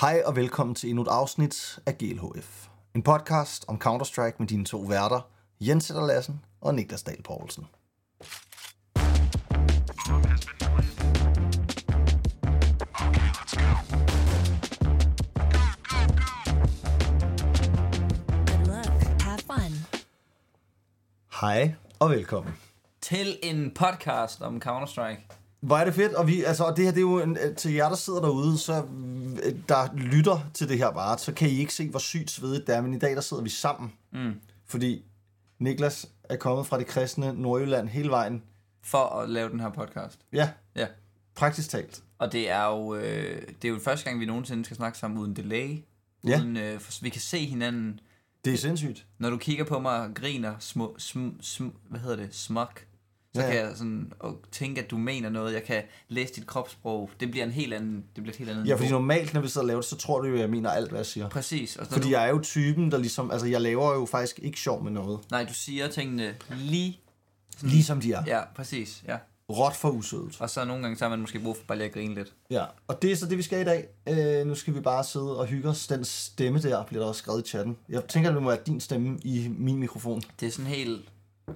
Hej og velkommen til endnu et afsnit af GLHF. En podcast om Counter-Strike med dine to værter, Jens Sætter Lassen og Niklas Dahl Poulsen. Hej og velkommen. til en podcast om Counter-Strike. Hvor er det fedt, og, vi, altså, og det her det er jo en, til jer, der sidder derude, så øh, der lytter til det her bare, så kan I ikke se, hvor sygt svedigt det er, men i dag der sidder vi sammen. Mm. Fordi Niklas er kommet fra det kristne Nordjylland hele vejen. For at lave den her podcast. Ja, Ja. praktisk talt. Og det er jo, øh, det er jo første gang, vi nogensinde skal snakke sammen uden delay. Ja. Uden, øh, for, vi kan se hinanden. Det er sindssygt. Når du kigger på mig og griner små, sm, sm, hvad hedder det, smuk, så Ja, kan jeg sådan og tænke, at du mener noget. Jeg kan læse dit kropssprog. Det bliver en helt anden, det bliver et helt andet Ja, fordi normalt, når vi sidder og laver det, så tror du jo, at jeg mener alt, hvad jeg siger. Præcis. Og Fordi du, jeg er jo typen, der ligesom... Altså, jeg laver jo faktisk ikke sjov med noget. Nej, du siger tingene lige... Ligesom de er. Ja, præcis. Ja. Råt for usødet. Og så nogle gange så har man måske brug for bare lige at grine lidt. Ja, og det er så det, vi skal i dag. Øh, nu skal vi bare sidde og hygge os. Den stemme der bliver der også skrevet i chatten. Jeg tænker, det må være din stemme i min mikrofon. Det er sådan helt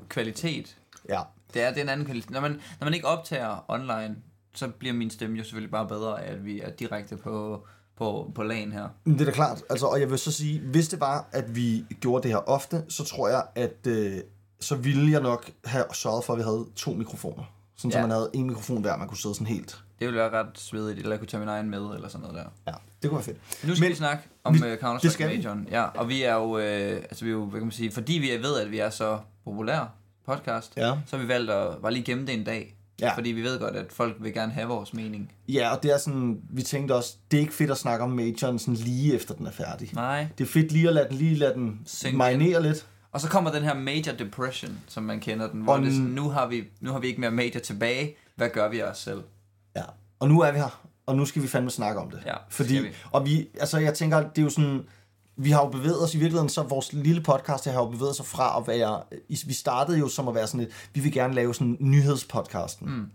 kvalitet. Ja. Det er, det er en anden kvalitet. Når man, når man ikke optager online, så bliver min stemme jo selvfølgelig bare bedre at vi er direkte på, på, på lagen her. Det er da klart. Altså, og jeg vil så sige, hvis det var, at vi gjorde det her ofte, så tror jeg, at øh, så ville jeg nok have sørget for, at vi havde to mikrofoner. Sådan, ja. så man havde en mikrofon hver, man kunne sidde sådan helt. Det ville være ret svedigt, eller jeg kunne tage min egen med, eller sådan noget der. Ja, det kunne være fedt. Men nu skal Men- vi snakke om vi- vi, Counter-Strike. Majoren. Ja, og vi er jo, øh, altså vi er jo, hvad kan man sige, fordi vi ved, at vi er så populære podcast, Ja. så har vi valgt at bare lige gemme det en dag. Ja. Fordi vi ved godt, at folk vil gerne have vores mening. Ja, og det er sådan, vi tænkte også, det er ikke fedt at snakke om majoren sådan lige efter den er færdig. Nej. Det er fedt lige at lade den, lige lade den Synke marinere lidt. Og så kommer den her major depression, som man kender den, hvor Og det sådan, nu har, vi, nu har vi ikke mere major tilbage. Hvad gør vi af os selv? Ja. Og nu er vi her, og nu skal vi fandme snakke om det. Ja, Fordi, vi. og vi, altså jeg tænker, det er jo sådan, vi har jo bevæget os i virkeligheden, så vores lille podcast her har jo bevæget sig fra at være, vi startede jo som at være sådan et, vi vil gerne lave sådan nyhedspodcasten. Mm.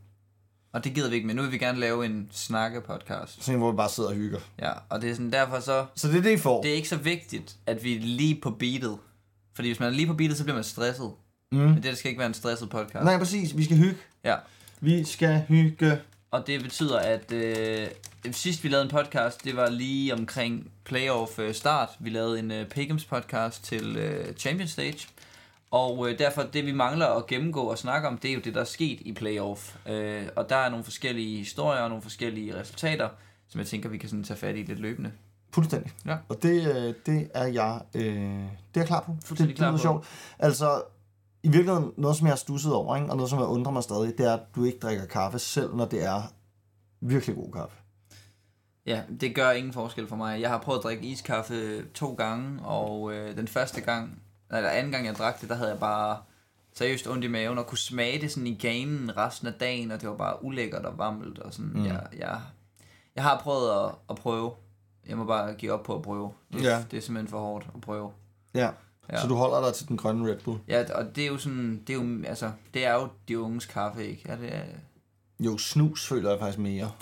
Og det gider vi ikke, men nu vil vi gerne lave en snakke-podcast. Sådan en, hvor vi bare sidder og hygger. Ja, og det er sådan derfor så, Så det er det, I får. det er ikke så vigtigt, at vi er lige på beatet. Fordi hvis man er lige på beatet, så bliver man stresset. Mm. Men det der skal ikke være en stresset podcast. Nej, præcis. Vi skal hygge. Ja, Vi skal hygge. Og det betyder, at øh, sidst vi lavede en podcast, det var lige omkring playoff øh, start. Vi lavede en øh, Pick'ems podcast til øh, Champion Stage. Og øh, derfor, det vi mangler at gennemgå og snakke om, det er jo det, der er sket i playoff. Øh, og der er nogle forskellige historier og nogle forskellige resultater, som jeg tænker, vi kan sådan tage fat i lidt løbende. Fuldstændig. Ja. Og det, øh, det er jeg, øh, det er jeg klar på. Det, Fuldstændig det er klar noget på. sjovt. Altså, i virkeligheden, noget som jeg har stusset over, ikke? og noget som jeg undrer mig stadig, det er, at du ikke drikker kaffe, selv når det er virkelig god kaffe. Ja, det gør ingen forskel for mig. Jeg har prøvet at drikke iskaffe to gange, og øh, den første gang, eller anden gang jeg drak det, der havde jeg bare seriøst ondt i maven, og kunne smage det sådan i ganen resten af dagen, og det var bare ulækkert og varmt, og sådan, Mm. jeg, jeg, jeg har prøvet at, at prøve. Jeg må bare give op på at prøve. Det, Ja. ja. det er simpelthen for hårdt at prøve. Ja. Ja. Så du holder dig til den grønne Red Bull. Ja, og det er jo sådan, det er jo, altså, det er jo de unges kaffe, ikke? Ja, det er, Jo, snus føler jeg faktisk mere.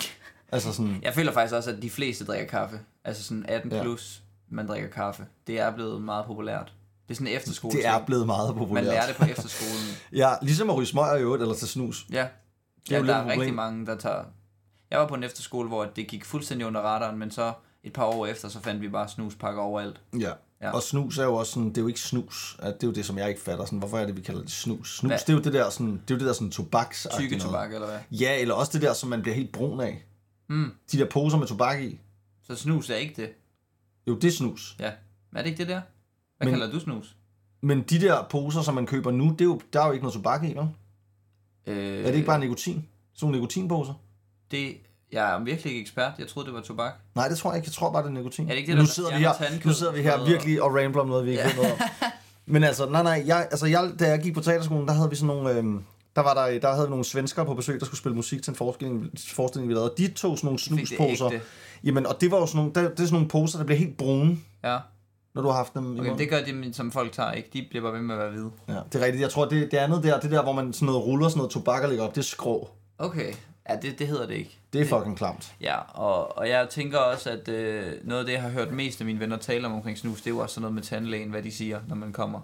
Altså sådan, Jeg føler faktisk også, at de fleste drikker kaffe. Altså sådan 18 Ja. plus, man drikker kaffe. Det er blevet meget populært. Det er sådan en efterskole. det er blevet meget populært. Man lærer det på efterskolen. Ja, ligesom at ryge smøger i øvrigt, eller til snus. Ja, er ja der er problem. rigtig mange, der tager... Jeg var på en efterskole, hvor det gik fuldstændig under radaren, men så et par år efter, så fandt vi bare snuspakker overalt. Ja. Ja. Og snus er jo også sådan, det er jo ikke snus. Det er jo det, som jeg ikke fatter. Sådan, hvorfor er det, vi kalder det snus? Snus, Hvad? det er jo det der sådan, det er jo det der sådan tobaks Tykke tobak, eller hvad? Ja, eller også det der, som man bliver helt brun af. Mm. De der poser med tobak i. Så snus er ikke det. Jo, det er snus. Ja. Er det ikke det der? Hvad Men- men... kalder du snus? Men de der poser, som man køber nu, det er jo, der er jo ikke noget tobak i, vel? Øh, Er det ikke bare nikotin? Sådan nogle nikotinposer? Det... Jeg er virkelig ikke ekspert. Jeg troede, det var tobak. Nej, det tror jeg ikke. Jeg tror bare, det er nikotin. Er det ikke det, nu der sidder vi her, nu sidder vi her virkelig og rambler om noget, vi ikke Ja. ved noget om. Men altså, nej, nej, jeg, altså jeg, da jeg gik på teaterskolen, der havde vi sådan nogle, øhm, der, var der, der havde vi nogle svenskere på besøg, der skulle spille musik til en forestilling, forestilling vi lavede. De tog sådan nogle det snusposer. Jamen, og det var jo sådan nogle, der, det er sådan nogle poser, der bliver helt brune, Ja. når du har haft dem i Okay, det gør de, som folk tager ikke. De bliver bare ved med at være hvide. Ja, det er rigtigt. Jeg tror, det, det andet der, det der, hvor man sådan noget ruller sådan noget tobak og lægger op, det er skrå. Okay. Ja, det, det hedder det ikke. Det er fucking klamt. Ja, og, og jeg tænker også, at øh, noget af det, jeg har hørt mest af mine venner tale om omkring snus, det er jo også sådan noget med tandlægen, hvad de siger, når man kommer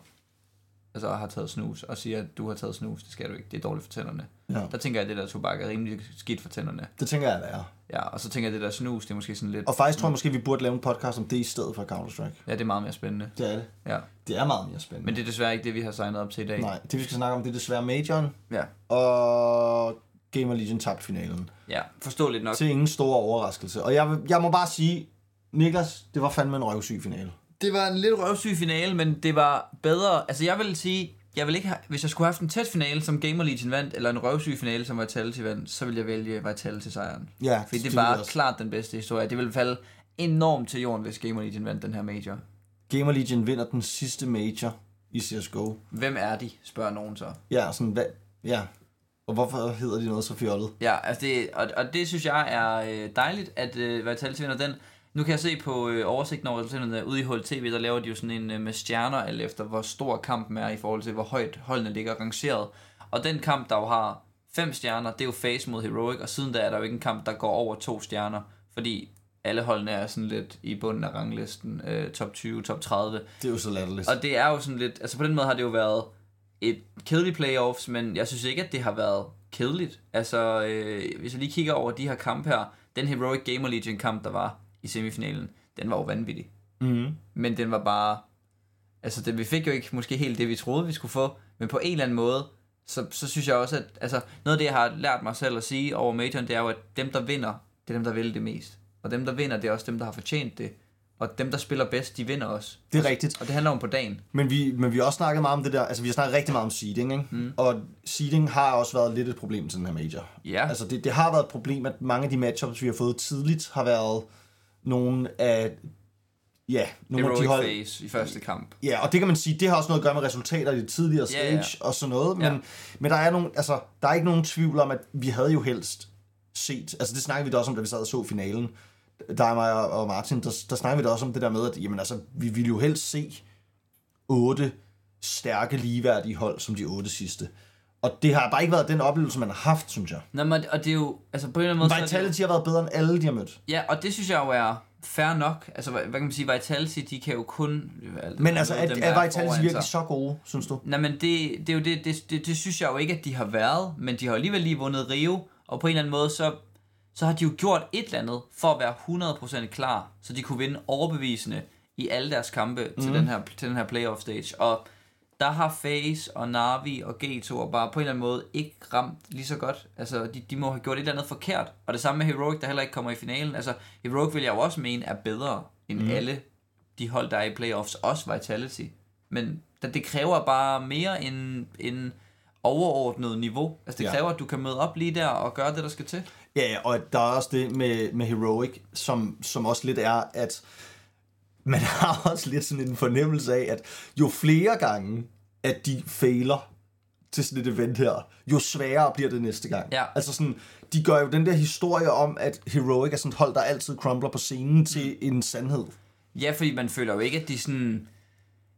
altså har taget snus, og siger, at du har taget snus, det skal du ikke, det er dårligt for tænderne. Ja. Der tænker jeg, at det der tobak er rimelig skidt for tænderne. Det tænker jeg, det er. Ja, og så tænker jeg, at det der snus, det er måske sådan lidt... Og faktisk tror jeg måske, vi burde lave en podcast om det i stedet for Counter-Strike. Ja, det er meget mere spændende. Det er det. Ja. Det er meget mere spændende. Men det er desværre ikke det, vi har signet op til i dag. Nej, det vi skal snakke om, det er desværre Majoren, Ja, og Gamer Legion tabte finalen. ja forståeligt nok. Til ingen store overraskelse. Og jeg, jeg må bare sige, Niklas, det var fandme en røvsyg finale. Det var en lidt røvsyg finale, men det var bedre. Altså, jeg vil sige, jeg vil ikke have, hvis jeg skulle have haft en tæt finale, som Gamer Legion vandt, eller en røvsyg finale, som Vitality vandt, så vil jeg vælge Vitality sejren. Ja, Fordi det var klart den bedste historie. Det ville falde enormt til jorden, hvis Gamer Legion vandt den her major. Gamer Legion vinder den sidste major i CSGO. Hvem er de, spørger nogen så. Ja, sådan, hvad, ja. Og hvorfor hedder de noget så fjollet? Ja, altså det, og, og det synes jeg er øh, dejligt, at øh, Vitality vinder den. Nu kan jeg se på øh, oversigten over resultaterne ude i HLTV, der laver de jo sådan en øh, med stjerner, alt efter hvor stor kampen er i forhold til, hvor højt holdene ligger rangeret. Og den kamp, der jo har fem stjerner, det er jo Face mod Heroic, og siden da er der jo ikke en kamp, der går over to stjerner, fordi alle holdene er sådan lidt i bunden af ranglisten, øh, top 20, top 30. Det er jo så latterligt. Og det er jo sådan lidt, altså på den måde har det jo været et kedeligt playoffs, men jeg synes ikke, at det har været kedeligt. Altså, øh, hvis jeg lige kigger over de her kampe her, den Heroic Gamer Legion kamp, der var i semifinalen, den var jo vanvittig. mm-hmm. Men den var bare, altså det, vi fik jo ikke måske helt det, vi troede, vi skulle få, men på en eller anden måde, så, så synes jeg også, at altså, noget af det, jeg har lært mig selv at sige over majoren, det er jo, at dem, der vinder, det er dem, der vil det mest. Og dem, der vinder, det er også dem, der har fortjent det. Og dem, der spiller bedst, de vinder også. Det er rigtigt. Og det handler om på dagen. Men vi, men vi har også snakket meget om det der, altså vi har snakket rigtig meget om seeding, ikke? Mm. Og seeding har også været lidt et problem til den her major. Ja. Altså det, det har været et problem, at mange af de matchups, vi har fået tidligt, har været nogle af, ja, nogle af de Heroic hold, phase i første kamp. Ja, og det kan man sige, det har også noget at gøre med resultater i det tidligere stage ja. og sådan noget, men, Ja. men der er nogen, altså, der er ikke nogen tvivl om, at vi havde jo helst set, altså det snakkede vi da også om, da vi sad og så finalen, dig, mig og Martin, der, der snakkede vi da også om det der med, at jamen, altså, vi ville jo helst se otte stærke, ligeværdige hold som de otte sidste. Og det har bare ikke været den oplevelse, man har haft, synes jeg. Nå, men, og det er jo, altså på en eller anden måde... er det Vitality har været bedre end alle, de har mødt. Ja, og det synes jeg jo er fair nok. Altså, hvad, hvad kan man sige, Vitality, de kan jo kun... Men altså, er, dem, er Vitality virkelig så gode, synes du? Nej, men det, det er jo det, det, det, det, synes jeg jo ikke, at de har været, men de har alligevel lige vundet Rio, og på en eller anden måde, så, så har de jo gjort et eller andet for at være 100% klar, så de kunne vinde overbevisende i alle deres kampe mm. til, den her, til den her playoff stage. Og der har FaZe og Navi og G2 bare på en eller anden måde ikke ramt lige så godt. Altså, de, de må have gjort et eller andet forkert. Og det samme med Heroic, der heller ikke kommer i finalen. Altså, Heroic vil jeg jo også mene er bedre end mm. alle de hold, der er i playoffs, også Vitality. Men det, det kræver bare mere end, end overordnet niveau. Altså, det Ja. kræver, at du kan møde op lige der og gøre det, der skal til. Ja, og der er også det med, med Heroic, som, som også lidt er, at man har også lidt sådan en fornemmelse af, at jo flere gange, at de fejler til sådan et event her, jo sværere bliver det næste gang. Ja. Altså sådan, de gør jo den der historie om, at Heroic er sådan et hold, der altid crumbler på scenen til en sandhed. Ja, fordi man føler jo ikke, at de sådan...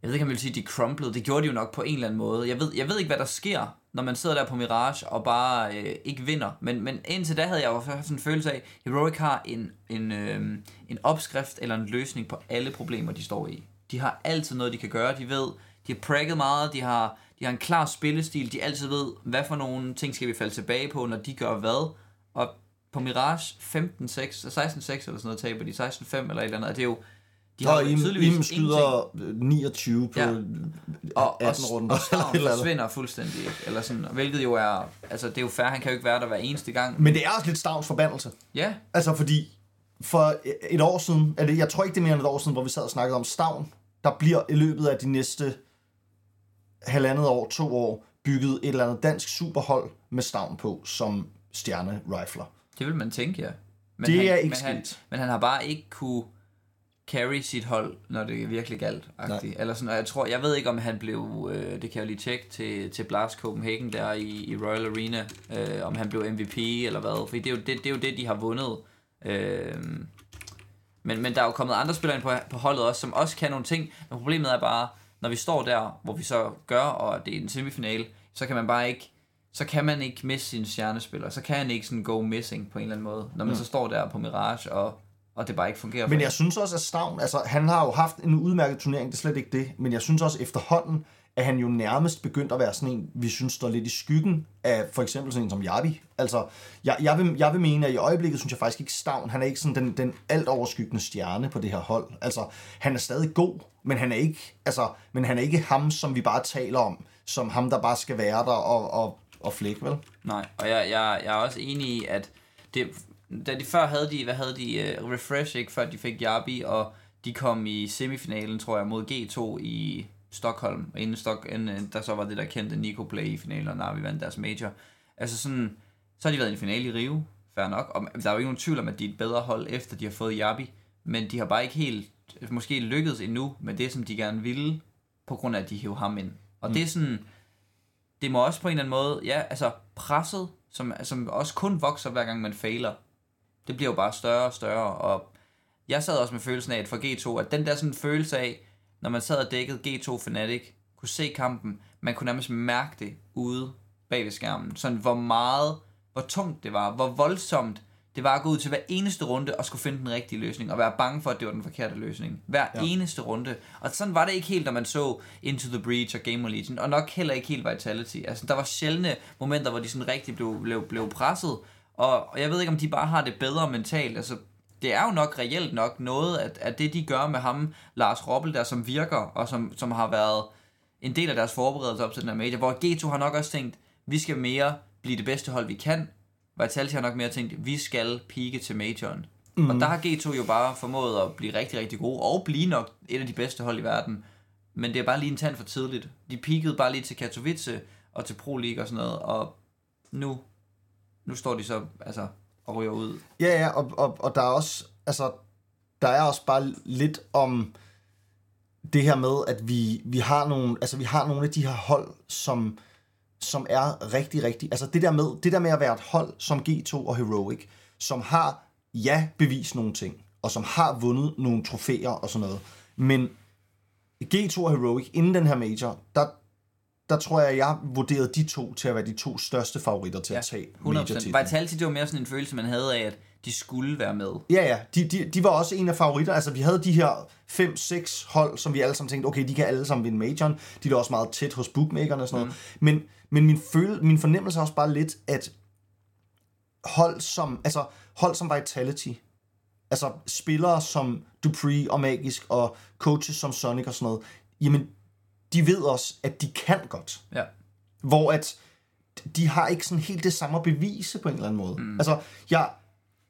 Jeg ved ikke, om jeg vil sige, at de crumplede. Det gjorde de jo nok på en eller anden måde. Jeg ved, jeg ved ikke, hvad der sker, når man sidder der på Mirage og bare øh, ikke vinder. Men, men indtil da havde jeg jo haft sådan en følelse af, at Heroic har en, en, øh, en opskrift eller en løsning på alle problemer, de står i. De har altid noget, de kan gøre. De ved, de har pragget meget, de har, de har en klar spillestil, de altid ved, hvad for nogle ting skal vi falde tilbage på, når de gør hvad. Og på Mirage 15-6, 16-6 eller sådan noget taber de, 16-5 eller et eller andet. Det er jo, de har Og Im, Im ingenting. skyder 29 på Ja. og, 18 og, runder. og eller eller andet. forsvinder fuldstændig. ikke? Eller sådan, hvilket jo er, altså det er jo fair, han kan jo ikke være der hver eneste gang. Men det er også lidt Stavns forbandelse. Ja, Altså fordi, for et år siden, er det, jeg tror ikke det er mere end et år siden, hvor vi sad og snakkede om Stavn, der bliver i løbet af de næste halvandet år, to år, bygget et eller andet dansk superhold med Stavn på, som stjerne-rifler. det vil man tænke, ja. Men Det han, er ikke men han, men han har bare ikke kunne carry sit hold, når det er virkelig galt. Eller sådan, og jeg tror, jeg ved ikke, om han blev, øh, det kan jeg lige tjekke, til, til Blast Copenhagen der i, i Royal Arena, øh, om han blev MVP eller hvad. For det er jo det, det, er jo det de har vundet. Øh, men, men der er jo kommet andre spillere ind på, på holdet også, som også kan nogle ting. Men problemet er bare, når vi står der, hvor vi så gør, og det er en semifinal, så kan man bare ikke så kan man ikke miste sine stjernespillere. Så kan han ikke sådan go missing på en eller anden måde, når man mm. så står der på Mirage, og, og det bare ikke fungerer. Men for jeg synes også, at Stavn, altså han har jo haft en udmærket turnering, det er slet ikke det, men jeg synes også efterhånden, at han jo nærmest begyndt at være sådan en, vi synes står lidt i skyggen af for eksempel sådan en som Javi. Altså, jeg, jeg, vil, jeg vil mene, at i øjeblikket synes jeg faktisk ikke Stavn, han er ikke sådan den, den alt overskyggende stjerne på det her hold. Altså, han er stadig god, men han er ikke, altså, men han er ikke ham, som vi bare taler om, som ham, der bare skal være der og, og, og flække, vel? Nej, og jeg, jeg, jeg er også enig i, at det, da de før havde de, hvad havde de, uh, Refresh, ikke, før de fik Jabi, og de kom i semifinalen, tror jeg, mod G2 i Stockholm, og inden, Stock, inden der så var det der kendte Nico Play i finalen, og Navi vandt deres major. Altså sådan, så har de været i en finale i Rio, fair nok, og der er jo ikke nogen tvivl om, at de er et bedre hold, efter de har fået Jabi, men de har bare ikke helt, måske lykkedes endnu med det, som de gerne ville, på grund af, at de hæver ham ind. Og mm. det er sådan, det må også på en eller anden måde, ja, altså presset, som, som også kun vokser hver gang man fejler, det bliver jo bare større og større, og jeg sad også med følelsen af, at for G2, at den der sådan følelse af, når man sad og dækkede G2 Fnatic, kunne se kampen, man kunne nærmest mærke det ude bag ved skærmen. Sådan hvor meget, hvor tungt det var, hvor voldsomt det var at gå ud til hver eneste runde og skulle finde den rigtige løsning, og være bange for, at det var den forkerte løsning. Hver ja. eneste runde. Og sådan var det ikke helt, når man så Into the Breach og Game of Legion, og nok heller ikke helt Vitality. Altså, der var sjældne momenter, hvor de sådan rigtig blev, blev, blev presset, og, og jeg ved ikke, om de bare har det bedre mentalt. Altså, det er jo nok reelt nok noget, at, at det de gør med ham, Lars Robbel der, som virker, og som, som har været en del af deres forberedelse op til den her major, hvor G2 har nok også tænkt, vi skal mere blive det bedste hold, vi kan. Vitality har nok mere tænkt, vi skal pike til majoren. Mm. Og der har G2 jo bare formået at blive rigtig, rigtig gode, og blive nok et af de bedste hold i verden. Men det er bare lige en tand for tidligt. De peakede bare lige til Katowice og til Pro League og sådan noget, og nu, nu står de så altså, og ryger ud. Ja, ja, og, og, og der er også, altså, der er også bare lidt om det her med, at vi, vi har nogle, altså vi har nogle af de her hold, som, som er rigtig, rigtig, altså det der, med, det der med at være et hold som G2 og Heroic, som har, ja, bevist nogle ting, og som har vundet nogle trofæer og sådan noget, men G2 og Heroic, inden den her major, der, der tror jeg, jeg vurderede de to til at være de to største favoritter til ja, at tage 100%. Vitality, det var mere sådan en følelse, man havde af, at de skulle være med. Ja, ja. De, de, de var også en af favoritter. Altså, vi havde de her 5-6 hold, som vi alle sammen tænkte, okay, de kan alle sammen vinde majoren. De er også meget tæt hos bookmakerne og sådan noget. Mm. Men, men min, føle, min fornemmelse er også bare lidt, at hold som, altså, hold som Vitality, altså spillere som Dupree og Magisk og coaches som Sonic og sådan noget, jamen, de ved også, at de kan godt. Ja. Hvor at de har ikke sådan helt det samme at bevise på en eller anden måde. Mm. Altså, jeg,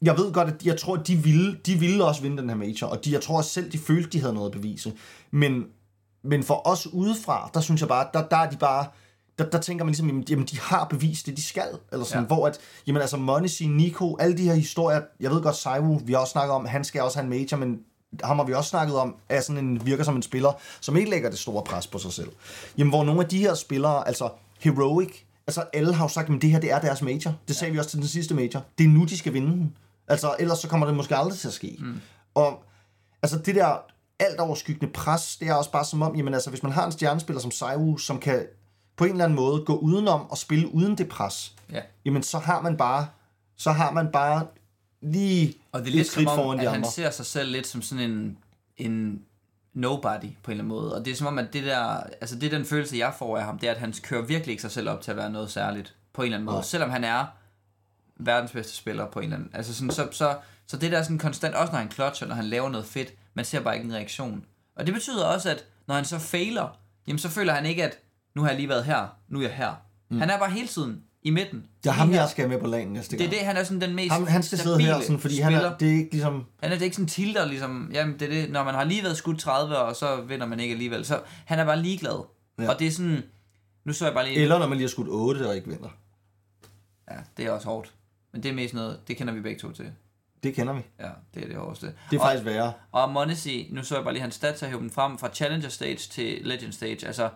jeg ved godt, at jeg tror, at de ville, de ville også vinde den her major, og de, jeg tror også selv, de følte, de havde noget at bevise. Men, men for os udefra, der synes jeg bare, der, der er de bare, der, der tænker man ligesom, jamen, jamen de har bevist det, de skal. Eller sådan, ja. hvor at, jamen altså Monacy, Nico, alle de her historier, jeg ved godt, Saiwu, vi har også snakket om, han skal også have en major, men ham har vi også snakket om, er sådan en, virker som en spiller, som ikke lægger det store pres på sig selv. Jamen, hvor nogle af de her spillere, altså Heroic, altså alle har jo sagt, at det her det er deres major. Det sagde ja. vi også til den sidste major. Det er nu, de skal vinde den. Altså, ellers så kommer det måske aldrig til at ske. Mm. Og altså det der alt overskyggende pres, det er også bare som om, jamen altså, hvis man har en stjernespiller som Saiwu, som kan på en eller anden måde gå udenom og spille uden det pres, ja. jamen så har man bare, så har man bare lige og det er lidt som om, at han ser sig selv lidt som sådan en, en nobody på en eller anden måde. Og det er som om, at det der, altså det er den følelse, jeg får af ham, det er, at han kører virkelig ikke sig selv op til at være noget særligt på en eller anden måde. Ja. Selvom han er verdens bedste spiller på en eller anden. Altså sådan, så, så, så det der er sådan konstant, også når han klotcher, når han laver noget fedt, man ser bare ikke en reaktion. Og det betyder også, at når han så fejler, jamen så føler han ikke, at nu har jeg lige været her, nu er jeg her. Mm. Han er bare hele tiden i midten. Det er ham, jeg skal med på lagen næste gang. Det er det, han er sådan den mest ham, Han skal sidde her, sådan, fordi spiller. han er, det er ikke ligesom... Han er det ikke sådan tilter, ligesom, jamen det er det, når man har lige været skudt 30, og så vinder man ikke alligevel. Så han er bare ligeglad. Ja. Og det er sådan, nu så jeg bare lige... Eller når man lige har skudt 8 og ikke vinder. Ja, det er også hårdt. Men det er mest noget, det kender vi begge to til. Det kender vi. Ja, det er det hårdeste. Det er og, faktisk værre. Og Monesi, nu så jeg bare lige hans stats, og dem frem fra Challenger Stage til Legend Stage. Altså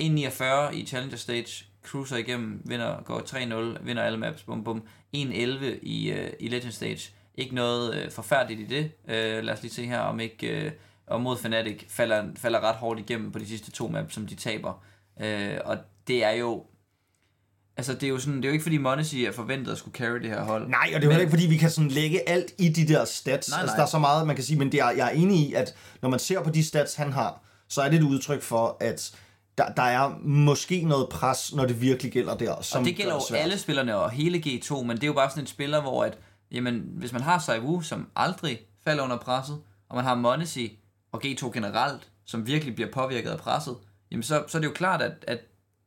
1.49 i Challenger Stage, cruiser igennem, vinder, går 3-0, vinder alle maps, bum bum. 1-11 i, uh, i Legend Stage. Ikke noget uh, forfærdeligt i det. Uh, lad os lige se her, om ikke... Uh, og mod Fnatic falder, falder ret hårdt igennem på de sidste to maps, som de taber. Uh, og det er jo... Altså, det er jo, sådan, det er jo ikke fordi Monesi er forventet at skulle carry det her hold. Nej, og det er jo heller ikke, fordi vi kan sådan lægge alt i de der stats. Nej, Altså, nej. der er så meget, man kan sige, men det er, jeg er enig i, at når man ser på de stats, han har, så er det et udtryk for, at der, der er måske noget pres, når det virkelig gælder der. Som Og det gælder jo alle spillerne og hele G2, men det er jo bare sådan en spiller, hvor at, jamen, hvis man har Saiwu, som aldrig falder under presset, og man har Monesi og G2 generelt, som virkelig bliver påvirket af presset, jamen så, så er det jo klart, at, at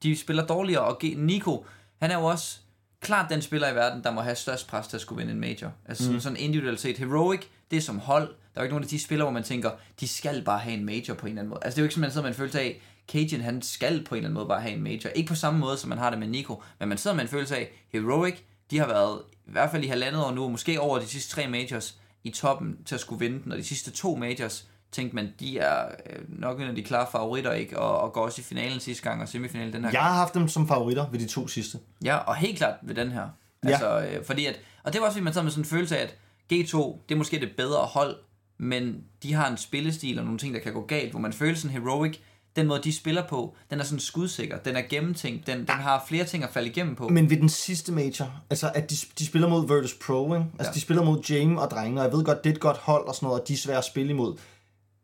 de spiller dårligere, og G- Nico, han er jo også klart den spiller i verden, der må have størst pres til at skulle vinde en major. Altså sådan, sådan individuelt set. Heroic, det er som hold. Der er jo ikke nogen af de spillere, hvor man tænker, de skal bare have en major på en eller anden måde. Altså det er jo ikke sådan, man sidder med en følelse af, Cajun han skal på en eller anden måde bare have en major. Ikke på samme måde, som man har det med Nico, men man sidder med en følelse af, Heroic, de har været i hvert fald i halvandet år nu, måske over de sidste tre majors, i toppen til at skulle vinde den, og de sidste to majors, tænkte man, de er øh, nok en af de klare favoritter, ikke? Og, og går også i finalen sidste gang, og semifinalen den her Jeg har haft dem som favoritter ved de to sidste. Ja, og helt klart ved den her. Ja. Altså, øh, fordi at, og det var også, fordi man sad med sådan en følelse af, at G2, det er måske det bedre hold, men de har en spillestil og nogle ting, der kan gå galt, hvor man føler sådan heroic, den måde, de spiller på, den er sådan skudsikker, den er gennemtænkt, den, den har flere ting at falde igennem på. Men ved den sidste major, altså at de, de spiller mod Virtus Pro, ikke? Altså Ja. de spiller mod Jame og drengene, og jeg ved godt, det er et godt hold og sådan noget, og de er svære at spille imod.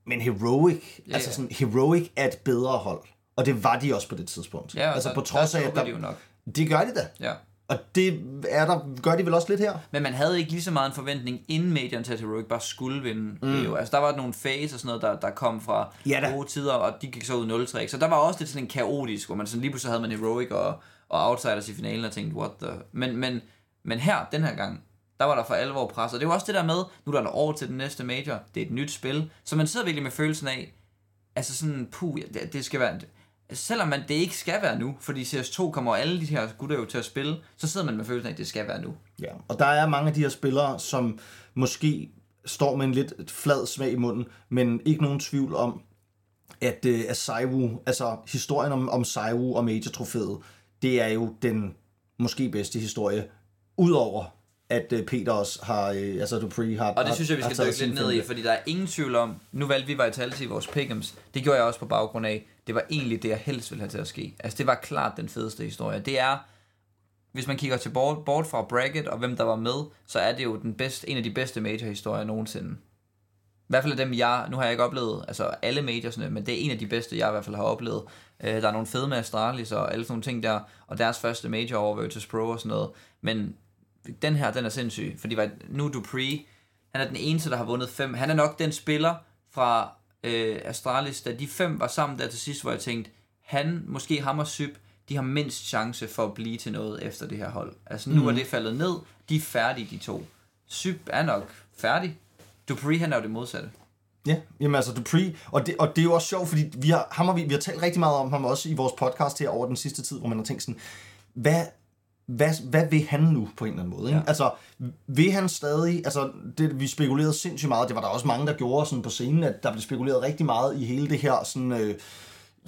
Men Heroic, Ja, altså sådan, Heroic er et bedre hold. Og det var de også på det tidspunkt. Ja, altså der- på trods der af, at der, de jo nok. det gør de da. Ja. Og det er der, gør de vel også lidt her? Men man havde ikke lige så meget en forventning inden Major til, at Heroic bare skulle vinde. Mm. Jo. Altså, der var nogle phase og sådan noget, der, der kom fra Ja da. gode tider, og de gik så ud 0 Så der var også lidt sådan en kaotisk, hvor man sådan lige pludselig havde man Heroic og, og Outsiders i finalen og tænkte, what the... Men, men, men her, den her gang, der var der for alvor pres. Og det var også det der med, nu er der år til den næste Major, det er et nyt spil, så man sidder virkelig med følelsen af, altså sådan, puh, det, det skal være... Selvom man, det ikke skal være nu, fordi CS2 kommer alle de her gutter jo til at spille, så sidder man med følelsen af, at det skal være nu. Ja, og der er mange af de her spillere, som måske står med en lidt flad smag i munden, men ikke nogen tvivl om, at, øh, at Saiwu, altså historien om, om Saiwu og Major-trofæet, det er jo den måske bedste historie, udover at øh, Peter også har, øh, altså Dupree har Og det synes jeg, vi skal dykke lidt ned i, fordi der er ingen tvivl om, nu valgte vi Vitality i vores pick'ems, det gjorde jeg også på baggrund af, det var egentlig det, jeg helst ville have til at ske. Altså det var klart den fedeste historie. Det er, hvis man kigger til bort, bort fra bracket og hvem der var med, så er det jo den bedste, en af de bedste major-historier nogensinde. I hvert fald af dem, jeg, nu har jeg ikke oplevet altså alle majorsne, men det er en af de bedste, jeg i hvert fald har oplevet. Øh, der er nogle fede med Astralis og alle sådan nogle ting der, og deres første major over Virtus Pro og sådan noget. Men den her, den er sindssyg, fordi var- nu er Dupree, han er den eneste, der har vundet fem. Han er nok den spiller fra øh, Astralis, da de fem var sammen der til sidst, hvor jeg tænkte, han, måske ham og Syb, de har mindst chance for at blive til noget efter det her hold. Altså nu mm. er det faldet ned, de er færdige, de to. Syb er nok færdig. Dupree, han er jo det modsatte. Ja, jamen altså Dupree, og det, og det er jo også sjovt, fordi vi har, ham har, vi, vi har talt rigtig meget om ham også i vores podcast her over den sidste tid, hvor man har tænkt sådan, hvad, hvad, hvad vil han nu på en eller anden måde? Ikke? Ja. Altså, vil han stadig, altså det, vi spekulerede sindssygt meget, det var der også mange, der gjorde sådan på scenen, at der blev spekuleret rigtig meget i hele det her, sådan, øh,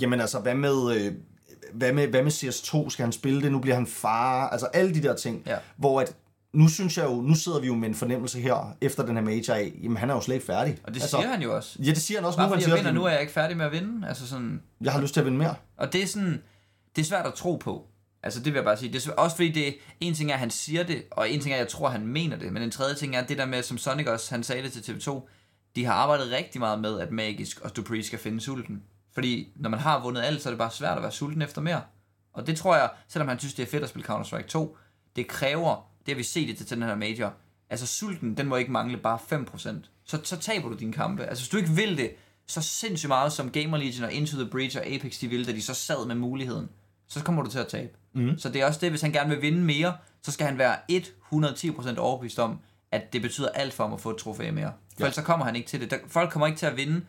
jamen altså, hvad med, øh, hvad med, hvad med CS2, skal han spille det, nu bliver han far, altså alle de der ting, Ja. hvor at, nu synes jeg jo, nu sidder vi jo med en fornemmelse her, efter den her major af, jamen han er jo slet ikke færdig. Og det altså, siger han jo også. Ja, det siger han også Bare nu. Han fordi siger, jeg vinder, nu er jeg ikke færdig med at vinde. Altså sådan, jeg har lyst til at vinde mere. Og det er sådan, det er svært at tro på. Altså det vil jeg bare sige. Det er også fordi det, en ting er, at han siger det, og en ting er, at jeg tror, at han mener det. Men en tredje ting er, det der med, som Sonic også, han sagde det til TV2, de har arbejdet rigtig meget med, at Magisk og Dupree skal finde sulten. Fordi når man har vundet alt, så er det bare svært at være sulten efter mere. Og det tror jeg, selvom han synes, det er fedt at spille Counter-Strike 2, det kræver, det har vi set det til den her major, altså sulten, den må ikke mangle bare 5%. Så, så taber du dine kampe. Altså hvis du ikke vil det, så sindssygt meget som Gamer Legion og Into the Breach og Apex de ville, da de så sad med muligheden, så kommer du til at tabe. Mm. Så det er også det, hvis han gerne vil vinde mere, så skal han være 110% overbevist om, at det betyder alt for ham at få et trofæ mere. For ja. ellers så kommer han ikke til det. Der, folk kommer ikke til at vinde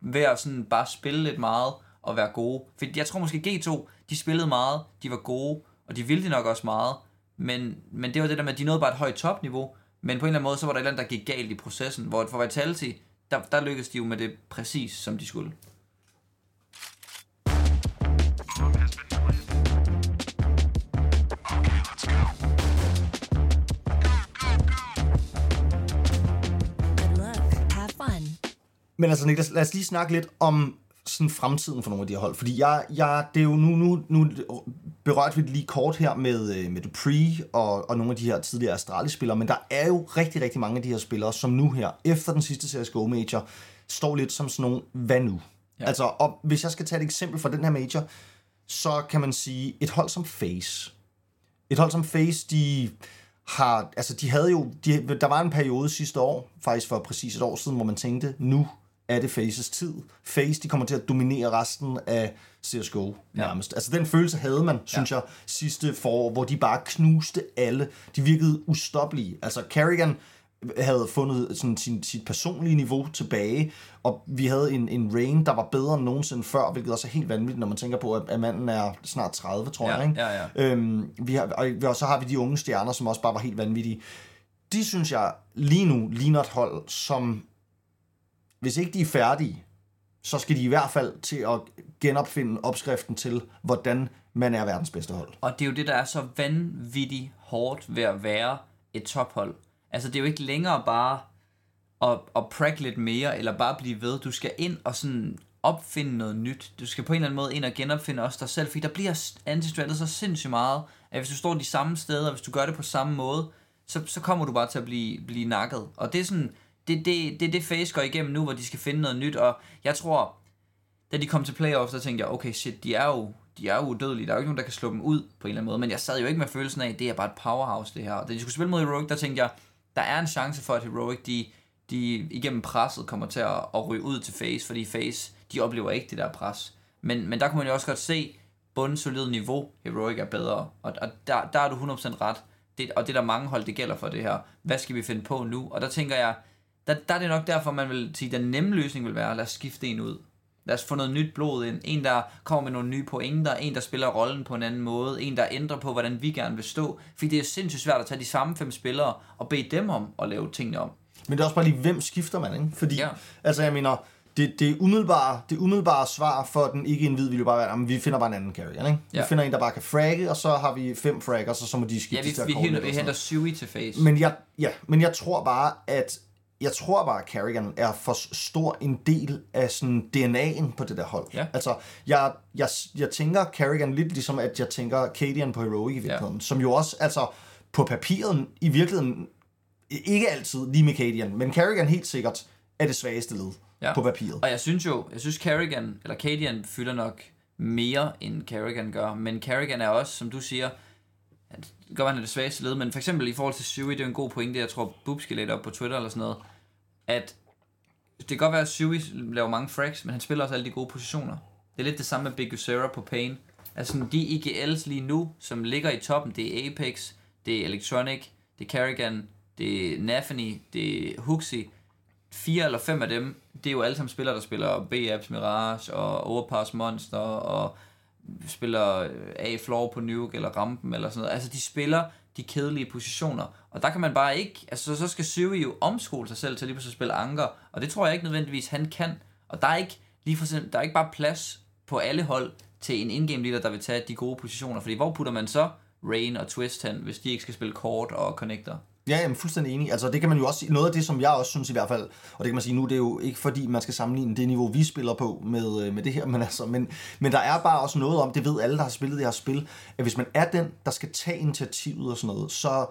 ved at sådan bare spille lidt meget og være gode. For jeg tror måske G2, de spillede meget, de var gode, og de ville det nok også meget, men, men det var det der med, at de nåede bare et højt topniveau, men på en eller anden måde, så var der et eller andet, der gik galt i processen, hvor for Vitality, der, der lykkedes de jo med det præcis, som de skulle. Men altså, Niklas, lad os lige snakke lidt om sådan fremtiden for nogle af de her hold. Fordi jeg, jeg, det er jo nu, nu, nu berørte vi det lige kort her med, øh, med Dupree og, og nogle af de her tidligere Astralis-spillere, men der er jo rigtig, rigtig mange af de her spillere, som nu her, efter den sidste CSGO Major, står lidt som sådan nogle, hvad nu? Ja. Altså, og hvis jeg skal tage et eksempel fra den her Major, så kan man sige, et hold som FaZe. Et hold som FaZe, de har, altså de havde jo, de, der var en periode sidste år, faktisk for præcis et år siden, hvor man tænkte, nu er det Faces tid. Face, de kommer til at dominere resten af CSGO nærmest. Ja. Altså den følelse havde man, synes ja. jeg, sidste forår, hvor de bare knuste alle. De virkede ustoppelige. Altså Carrigan havde fundet sådan sin, sit personlige niveau tilbage, og vi havde en, en Rain, der var bedre end nogensinde før, hvilket også er helt vanvittigt, når man tænker på, at, at manden er snart 30, tror Ja, jeg. Ikke? ja, ja. Øhm, vi har, og, og så har vi de unge stjerner, som også bare var helt vanvittige. De synes jeg lige nu ligner et hold, som hvis ikke de er færdige, så skal de i hvert fald til at genopfinde opskriften til, hvordan man er verdens bedste hold. Og det er jo det, der er så vanvittigt hårdt ved at være et tophold. Altså, det er jo ikke længere bare at, at prække lidt mere, eller bare blive ved. Du skal ind og sådan opfinde noget nyt. Du skal på en eller anden måde ind og genopfinde også dig selv, fordi der bliver antistrattet så sindssygt meget, at hvis du står de samme steder, hvis du gør det på samme måde, så, så kommer du bare til at blive, blive nakket. Og det er sådan, det, det, det det Face går igennem nu, hvor de skal finde noget nyt, og jeg tror, da de kom til playoffs, der tænkte jeg, okay shit, de er jo, de er jo udødelige, der er jo ikke nogen, der kan slå dem ud på en eller anden måde, men jeg sad jo ikke med følelsen af, at det er bare et powerhouse det her. Og da de skulle spille mod Heroic, der tænkte jeg, der er en chance for, at Heroic, de, de igennem presset kommer til at, at ryge ud til Face, fordi Face, de oplever ikke det der pres. Men, men der kunne man jo også godt se, bundsolid niveau, Heroic er bedre, og, og der, der er du 100% ret. Det, og det er der mange hold, det gælder for det her. Hvad skal vi finde på nu? Og der tænker jeg, der, der er det nok derfor, man vil sige, at den nemme løsning vil være, lad os skifte en ud. Lad os få noget nyt blod ind. En, der kommer med nogle nye pointer. En, der spiller rollen på en anden måde. En, der ændrer på, hvordan vi gerne vil stå. Fordi det er sindssygt svært at tage de samme fem spillere og bede dem om at lave tingene om. Men det er også bare lige, hvem skifter man, ikke? Fordi, Ja. altså jeg mener, det, det, umiddelbare, det umiddelbare svar for den ikke en hvid vil jo bare være, at vi finder bare en anden carrier, ikke? Ja. Vi finder en, der bare kan fragge, og så har vi fem fraggers, og så må de skifte Ja, vi, til vi, vi sådan henter. Sui til face. Men jeg, ja, men jeg tror bare, at jeg tror bare, at Carrigan er for stor en del af sådan DNA'en på det der hold. Ja. Altså, jeg, jeg, jeg tænker Carrigan lidt ligesom, at jeg tænker Cadian på Heroic i virkeligheden, ja. som jo også, altså, på papiret i virkeligheden, ikke altid lige med Cadian, men Carrigan helt sikkert er det svageste led Ja. på papiret. Og jeg synes jo, jeg synes Carrigan, eller Cadian fylder nok mere, end Carrigan gør. Men Carrigan er også, som du siger, godt han er det svageste led, men for eksempel i forhold til Sui, det er en god pointe, jeg tror, Boop skal op på Twitter eller sådan noget, at det kan godt være, at Sui laver mange frags, men han spiller også alle de gode positioner. Det er lidt det samme med Big Usera på Pain. Altså de IGL's lige nu, som ligger i toppen, det er Apex, det er Electronic, det er Carrigan, det er Nafany, det er Huxi. Fire eller fem af dem, det er jo alle sammen spillere, der spiller B-Apps Mirage og Overpass Monster og spiller A-floor på Nuke eller Rampen eller sådan noget. Altså de spiller de kedelige positioner. Og der kan man bare ikke, altså så- så skal Siri jo omskole sig selv til lige pludselig at spille anker. Og det tror jeg ikke nødvendigvis han kan. Og der er ikke lige for eksempel, der er ikke bare plads på alle hold til en in-game leader, der vil tage de gode positioner. Fordi hvor putter man så Rain og Twist hen, hvis de ikke skal spille kort og connector? Ja, jeg er fuldstændig enig. Altså, det kan man jo også sige. Noget af det, som jeg også synes i hvert fald, og det kan man sige nu, det er jo ikke fordi, man skal sammenligne det niveau, vi spiller på med, øh, med det her, men, altså, men, men der er bare også noget om, det ved alle, der har spillet det her spil, at hvis man er den, der skal tage initiativet og sådan noget, så,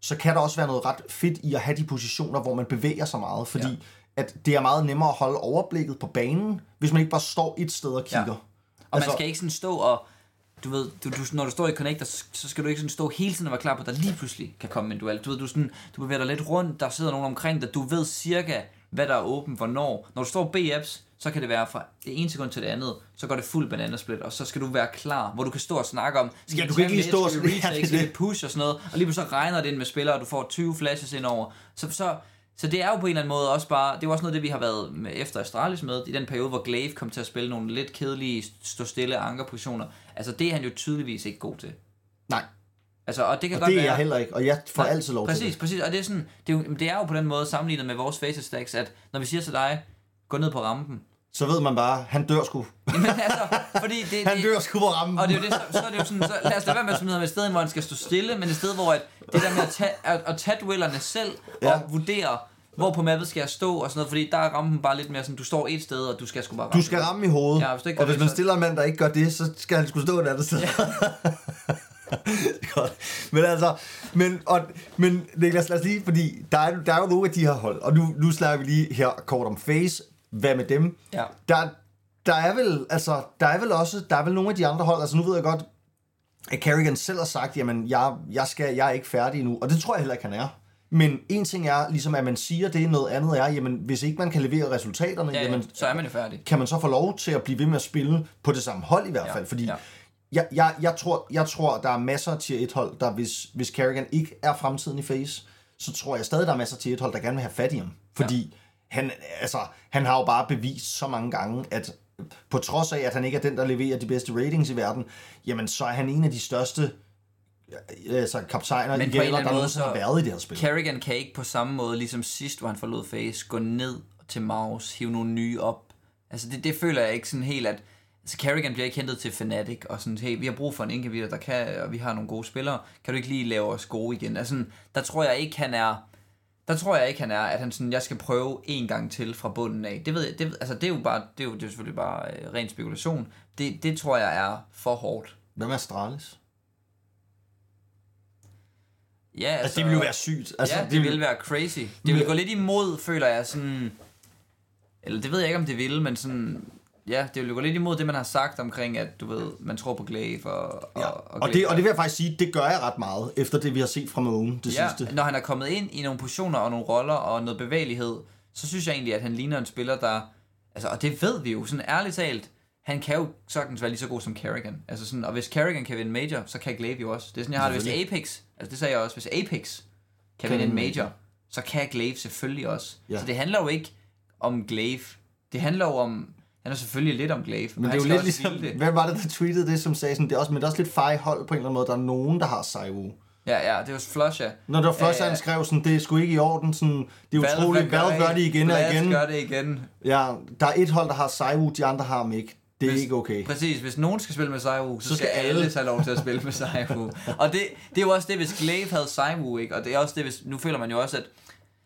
så kan der også være noget ret fedt i at have de positioner, hvor man bevæger sig meget, fordi Ja. ja. at det er meget nemmere at holde overblikket på banen, hvis man ikke bare står et sted og kigger. Ja. Og altså, man skal ikke sådan stå og... Du ved, du, du, når du står i connector, så, så skal du ikke sådan stå hele tiden og være klar på, at der lige pludselig kan komme en duel. Du ved, du, sådan, du bevæger dig lidt rundt, der sidder nogen omkring dig, du ved cirka, hvad der er åbent, hvornår. Når du står B-apps, så kan det være fra det ene sekund til det andet, så går det fuld bananasplit, og så skal du være klar, hvor du kan stå og snakke om, skal Ja, du kan ikke lige stå og- skal retake, skal push og sådan noget, og lige pludselig så regner det ind med spillere, og du får 20 flashes ind over. Så, så, så det er jo på en eller anden måde også bare, det er også noget det, vi har været med efter Astralis med, i den periode, hvor Glaive kom til at spille nogle lidt kedelige, stå stille ankerpositioner. Altså det er han jo tydeligvis ikke god til. Nej, Altså, og det kan og godt det er være... jeg heller ikke, og jeg får Nej, altid lov præcis, til det. Præcis, og det er, sådan, det, er jo, det er jo på den måde sammenlignet med vores faces stacks, at når vi siger til dig, gå ned på rampen, Så ved man bare, han dør sgu. Jamen altså, fordi det, Han dør sgu på rammen. og det er jo det, så, så er det jo sådan, så lad os lade være med at smide ham et sted, hvor han skal stå stille, men et sted, hvor at det der med at tage, at, at tage duellerne selv. Ja. og vurdere, hvor på mappet skal jeg stå og sådan noget, fordi der er rammen bare lidt mere sådan, du står et sted, og du skal sgu bare ramme. Du skal ramme i hovedet, Ja, hvis du ikke og hvis man stiller en mand, der ikke gør det, så skal han skulle stå et andet sted. Ja. Godt. Men altså, men, og, men Niklas, lad os lige, fordi der er, der er jo nogle af de her hold, og nu, nu snakker vi lige her kort om Face, hvad med dem? Ja. Der, der er vel, altså, der er vel også, der er vel nogle af de andre hold, altså nu ved jeg godt, at Kerrigan selv har sagt, jamen, jeg, jeg, skal, jeg er ikke færdig endnu, og det tror jeg heller ikke, han er. Men en ting er, ligesom at man siger det, noget andet er, jamen, hvis ikke man kan levere resultaterne, Ja, ja, jamen, så er man jo færdig. kan man så få lov til at blive ved med at spille på det samme hold i hvert Ja, fald? Fordi ja. jeg, jeg, jeg, tror, jeg tror, der er masser af tier 1 hold, der hvis, hvis Kerrigan ikke er fremtiden i face, så tror jeg stadig, der er masser af tier 1 hold, der gerne vil have fat i ham. Fordi ja. han, altså, han har jo bare bevist så mange gange, at på trods af, at han ikke er den, der leverer de bedste ratings i verden, jamen så er han en af de største altså, kaptajner Men på en eller anden måde, nogensinde har så- været i det her spil. Kerrigan kan ikke på samme måde, ligesom sidst, hvor han forlod Face, gå ned til Maus, hive nogle nye op. Altså det, det føler jeg ikke sådan helt, at altså Kerrigan bliver ikke hentet til Fnatic, og sådan, hey, vi har brug for en indkavitter, der kan, og vi har nogle gode spillere, kan du ikke lige lave os gode igen? Altså, sådan, der tror jeg ikke, han er, der tror jeg ikke, han er, at han sådan, jeg skal prøve en gang til fra bunden af. Det ved jeg, det, altså det er jo bare, det er jo, det er jo selvfølgelig bare øh, ren spekulation. Det, det tror jeg er for hårdt. Hvad med Astralis? Ja, altså, Altså, det ville jo være sygt. Altså, ja, det ville være crazy. Det vil gå lidt imod, føler jeg, sådan... Eller det ved jeg ikke, om det vil, men sådan... Ja, det vil gå lidt imod det, man har sagt omkring, at du ved, man tror på Glaive og, Ja. og, Og, det, og det vil jeg faktisk sige, det gør jeg ret meget, efter det vi har set fra Moon det ja, sidste. når han er kommet ind i nogle positioner og nogle roller og noget bevægelighed, så synes jeg egentlig, at han ligner en spiller, der... Altså, og det ved vi jo, sådan ærligt talt, han kan jo sagtens være lige så god som Kerrigan. Altså sådan, og hvis Kerrigan kan vinde Major, så kan Glaive jo også. Det er sådan, jeg har det, hvis Apex, altså det sagde jeg også, hvis Apex kan vinde en Major, så kan Glaive selvfølgelig også. Ja. Så det handler jo ikke om Glaive. Det handler jo om, han er selvfølgelig lidt om Glaive, Men det er jo lidt ligesom, det. hvem var det, der tweetede det, som sagde sådan, det er også, men det er også lidt fej hold på en eller anden måde, der er nogen, der har Saiwu. Ja, ja, det var Flush, ja. Når det var Ja, ja. han skrev sådan, det er sgu ikke i orden, sådan, det er utroligt, Valve gør det igen og igen. gør det igen. Ja, der er et hold, der har Saiwu, de andre har ham ikke. Det er Hvis- ikke okay. Præcis, hvis nogen skal spille med Saiwu, så, Så skal skal alle have lov til at spille med Saiwu. og det, det er jo også det, hvis Glaive havde Saiwu, ikke? Og det er også det, hvis, nu føler man jo også, at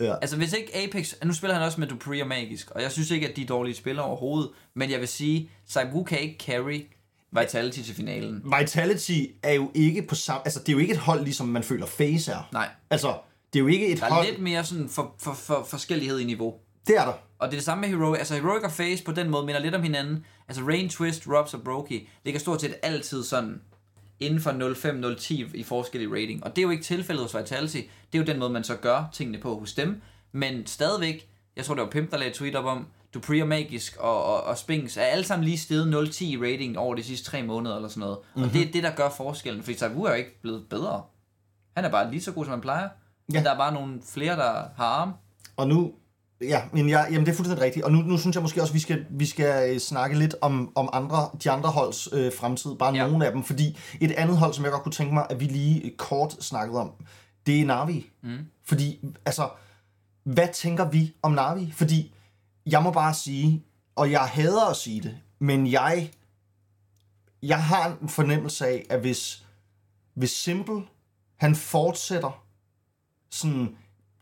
Ja. Altså hvis ikke Apex, nu spiller han også med Dupree og Magisk, og jeg synes ikke, at de er dårlige spillere overhovedet, men jeg vil sige, Saiwu kan ikke carry Vitality til finalen. Vitality er jo ikke på samme, altså det er jo ikke et hold, ligesom man føler Face er. Nej, Altså, det er jo ikke et der er hold, lidt mere sådan for, for, for forskellighed i niveau. det er der. Og det er det samme med Heroic. Altså Heroic og Face på den måde minder lidt om hinanden. Altså Rain, Twist, Robs og Brokey ligger stort set altid sådan inden for 0,5-0,10 i forskel i rating. Og det er jo ikke tilfældet hos Vitality. Det er jo den måde, man så gør tingene på hos dem. Men stadigvæk, jeg tror det var Pimp, der lagde et tweet op om, Dupree og Magisk og, og, og Spinks er alle sammen lige steget 0,10 i rating over de sidste tre måneder eller sådan noget. Mm-hmm. Og det er det, der gør forskellen. Fordi Tavu er jo ikke blevet bedre. Han er bare lige så god, som han plejer. Ja. Men der er bare nogle flere, der har arm. Og nu, ja, men jeg, jamen det er fuldstændig rigtigt. Og nu, nu synes jeg måske også, at vi skal, vi skal øh, snakke lidt om, om andre, de andre holds øh, fremtid. Bare ja. Nogle af dem. Fordi et andet hold, som jeg godt kunne tænke mig, at vi lige kort snakkede om, det er Navi. Mm. Fordi, altså, hvad tænker vi om Navi? Fordi, jeg må bare sige, og jeg hader at sige det, men jeg, jeg har en fornemmelse af, at hvis, hvis Simple, han fortsætter sådan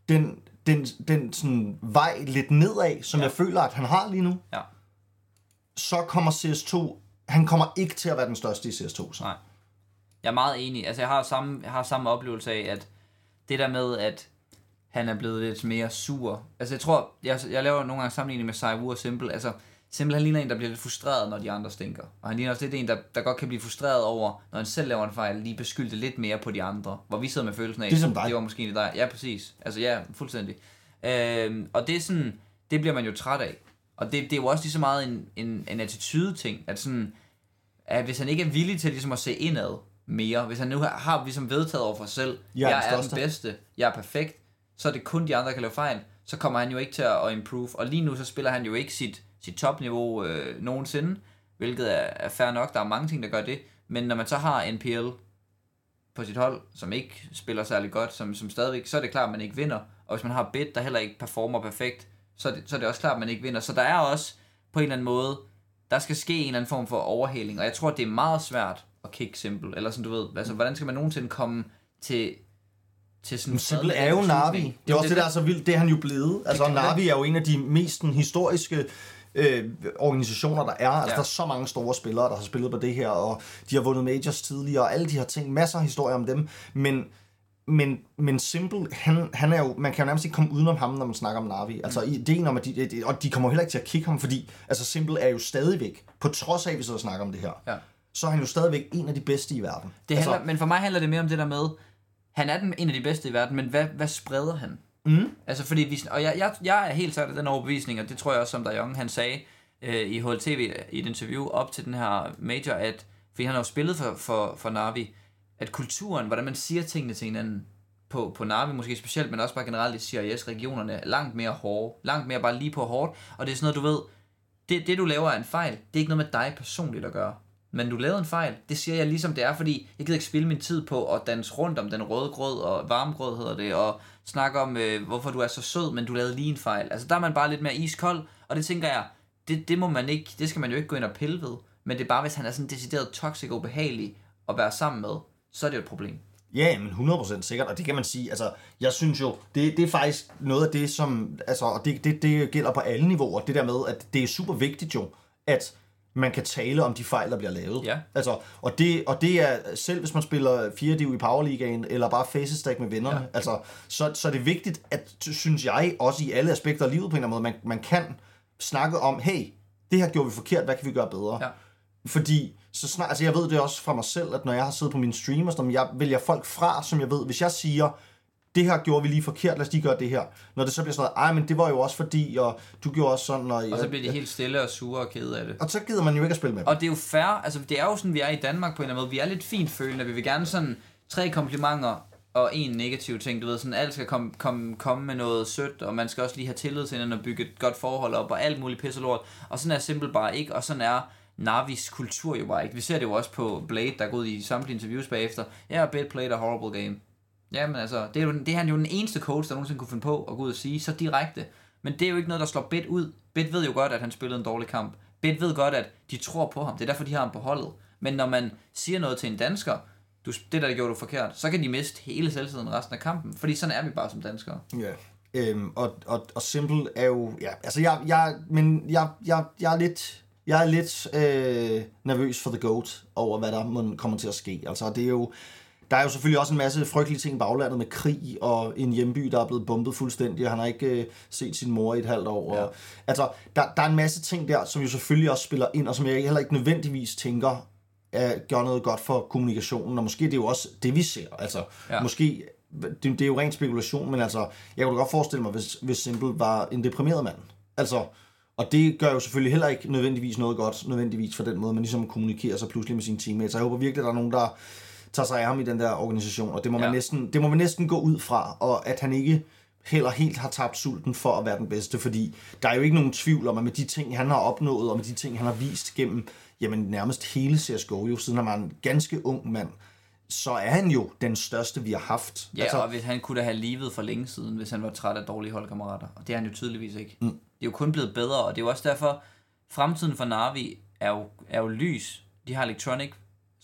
den, den, den sådan vej lidt nedad, som ja. jeg føler, at han har lige nu, Ja. så kommer CS2, han kommer ikke til at være den største i CS2. Så. Nej. Jeg er meget enig. Altså, jeg har samme, jeg har samme oplevelse af, at det der med, at han er blevet lidt mere sur. Altså, jeg tror, jeg, jeg laver nogle gange sammenligning med og Simple. Altså, Simple, han ligner en, der bliver lidt frustreret, når de andre stinker. Og han ligner også lidt en, der, der godt kan blive frustreret over, når han selv laver en fejl, lige beskylde lidt mere på de andre. Hvor vi sidder med følelsen af, Ligesom dig. det var måske egentlig dig. Ja, præcis. Altså, ja, fuldstændig. Øhm, og det er sådan, det bliver man jo træt af. Og det, det er jo også lige så meget en, en, en attitude-ting, at sådan, at hvis han ikke er villig til ligesom at se indad mere, hvis han nu har, har ligesom vedtaget over for sig selv, Jeg er jeg, er den største." bedste, jeg er perfekt, så er det kun de andre, der kan lave fejl, så kommer han jo ikke til at improve. Og lige nu så spiller han jo ikke sit, sit topniveau øh, nogensinde, hvilket er, er fair nok, der er mange ting, der gør det, men når man så har NPL på sit hold, som ikke spiller særlig godt, som, som stadigvæk, så er det klart, at man ikke vinder. Og hvis man har Bit, der heller ikke performer perfekt, så er, det, så er det også klart, at man ikke vinder. Så der er også på en eller anden måde, der skal ske en eller anden form for overhaling, og jeg tror, det er meget svært at kick simple, eller sådan du ved, altså hvordan skal man nogensinde komme til, til sådan fredelig er jo. Navi. Det er også det, der er så vildt. Det er han jo blevet. Altså, Navi er jo en af de mest historiske øh, organisationer, der er. Altså, Ja. der er så mange store spillere, der har spillet på det her, og de har vundet majors tidligere, og alle de her ting. Masser af historier om dem. Men, men, men Simple, han, han er jo, man kan jo nærmest ikke komme udenom ham, når man snakker om Navi. Altså, Mm. ideen om, at de, de- og de kommer heller ikke til at kigge ham, fordi altså, Simple er jo stadigvæk, på trods af, at vi sidder og snakker om det her, Ja. så er han jo stadigvæk en af de bedste i verden. Det altså, handler, men for mig handler det mere om det der med, han er den, en af de bedste i verden, men hvad, hvad spreder han? Mm. Altså fordi vi, og jeg, jeg, jeg er helt sikkert af den overbevisning, og det tror jeg også, som der Young, han sagde øh, i HLTV i et interview op til den her major, at, fordi han har jo spillet for, for, for Navi, at kulturen, hvordan man siger tingene til hinanden, på, på Navi måske specielt, men også bare generelt i CIS-regionerne, er langt mere hårde, langt mere bare lige på hårdt, og det er sådan noget, du ved, det, det du laver er en fejl, det er ikke noget med dig personligt at gøre. Men du lavede en fejl, det siger jeg ligesom det er, fordi jeg gider ikke spille min tid på at danse rundt om den røde grød, og varmgrød hedder det, og snakke om, øh, hvorfor du er så sød, men du lavede lige en fejl. Altså der er man bare lidt mere iskold, og det tænker jeg, det, det må man ikke, det skal man jo ikke gå ind og pille ved. Men det er bare, hvis han er sådan decideret toxic og ubehagelig at være sammen med, så er det jo et problem. Ja, men 100% sikkert, og det kan man sige, altså, jeg synes jo, det, det er faktisk noget af det, som, altså, og det, det, det gælder på alle niveauer, det der med, at det er super vigtigt jo, at man kan tale om de fejl, der bliver lavet. Ja. Altså, og, det, og det er, selv hvis man spiller 4 div i Powerligaen, eller bare facestack med vennerne, ja. altså, så, så er det vigtigt, at, synes jeg, også i alle aspekter af livet på en eller anden måde, man, man kan snakke om, hey, det her gjorde vi forkert, hvad kan vi gøre bedre? Ja. Fordi så snart, altså jeg ved det også fra mig selv, at når jeg har siddet på mine streamers, når jeg vælger folk fra, som jeg ved, hvis jeg siger, det her gjorde vi lige forkert, lad os lige gøre det her. Når det så bliver sådan noget, ej, men det var jo også fordi, og du gjorde også sådan, og, Og så bliver de helt stille og sure og kede af det. og så gider man jo ikke at spille med dem. Og det er jo fair, altså det er jo sådan, vi er i Danmark på en eller anden måde. Vi er lidt fint følende, vi vil gerne sådan tre komplimenter og en negativ ting, du ved, sådan alt skal komme, komme, komme med noget sødt, og man skal også lige have tillid til hinanden og bygge et godt forhold op, og alt muligt pisse lort. Og sådan er simpelt bare ikke, og sådan er Navis kultur jo bare ikke. Vi ser det jo også på Blade, der er gået i samtlige interviews bagefter. Ja, yeah, Bit played a horrible game. Jamen altså, det er, jo, det er han jo den eneste coach, der nogensinde kunne finde på at gå ud og sige så direkte. Men det er jo ikke noget, der slår Bit ud. Bit ved jo godt, at han spillede en dårlig kamp. Bit ved godt, at de tror på ham. Det er derfor, de har ham på holdet. Men når man siger noget til en dansker, du, det der, der gjorde du forkert, så kan de miste hele selvtiden resten af kampen. Fordi sådan er vi bare som danskere. Ja. Øhm, og, og, og Simple er jo, ja, altså jeg, jeg, men jeg, jeg, jeg er lidt, jeg er lidt øh, nervøs for The GOAT over, hvad der må, kommer til at ske. Altså det er jo, der er jo selvfølgelig også en masse frygtelige ting i baglandet med krig og en hjemby, der er blevet bombet fuldstændig, og han har ikke øh, set sin mor i et halvt år. Ja. Og, altså, der, der er en masse ting der, som jo selvfølgelig også spiller ind, og som jeg heller ikke nødvendigvis tænker er, gør noget godt for kommunikationen, og måske det er jo også det, vi ser. Altså, Ja. måske, det, det er jo ren spekulation, men altså, jeg kunne godt forestille mig, hvis, hvis Simple var en deprimeret mand. Altså, og det gør jo selvfølgelig heller ikke nødvendigvis noget godt, nødvendigvis for den måde, man ligesom kommunikerer sig pludselig med sine teammates. Så jeg håber virkelig, at der er nogen, der tager sig af ham i den der organisation, og det må, man Ja. næsten, det må man næsten gå ud fra, og at han ikke heller helt har tabt sulten for at være den bedste, fordi der er jo ikke nogen tvivl om, at med de ting, han har opnået, og med de ting, han har vist gennem jamen, nærmest hele CSGO, jo siden han var en ganske ung mand, så er han jo den største, vi har haft. Ja, altså, og hvis han kunne da have livet for længe siden, hvis han var træt af dårlige holdkammerater. Og det er han jo tydeligvis ikke. Mm. Det er jo kun blevet bedre, og det er jo også derfor, fremtiden for Navi er jo, er jo lys. De har Electronic,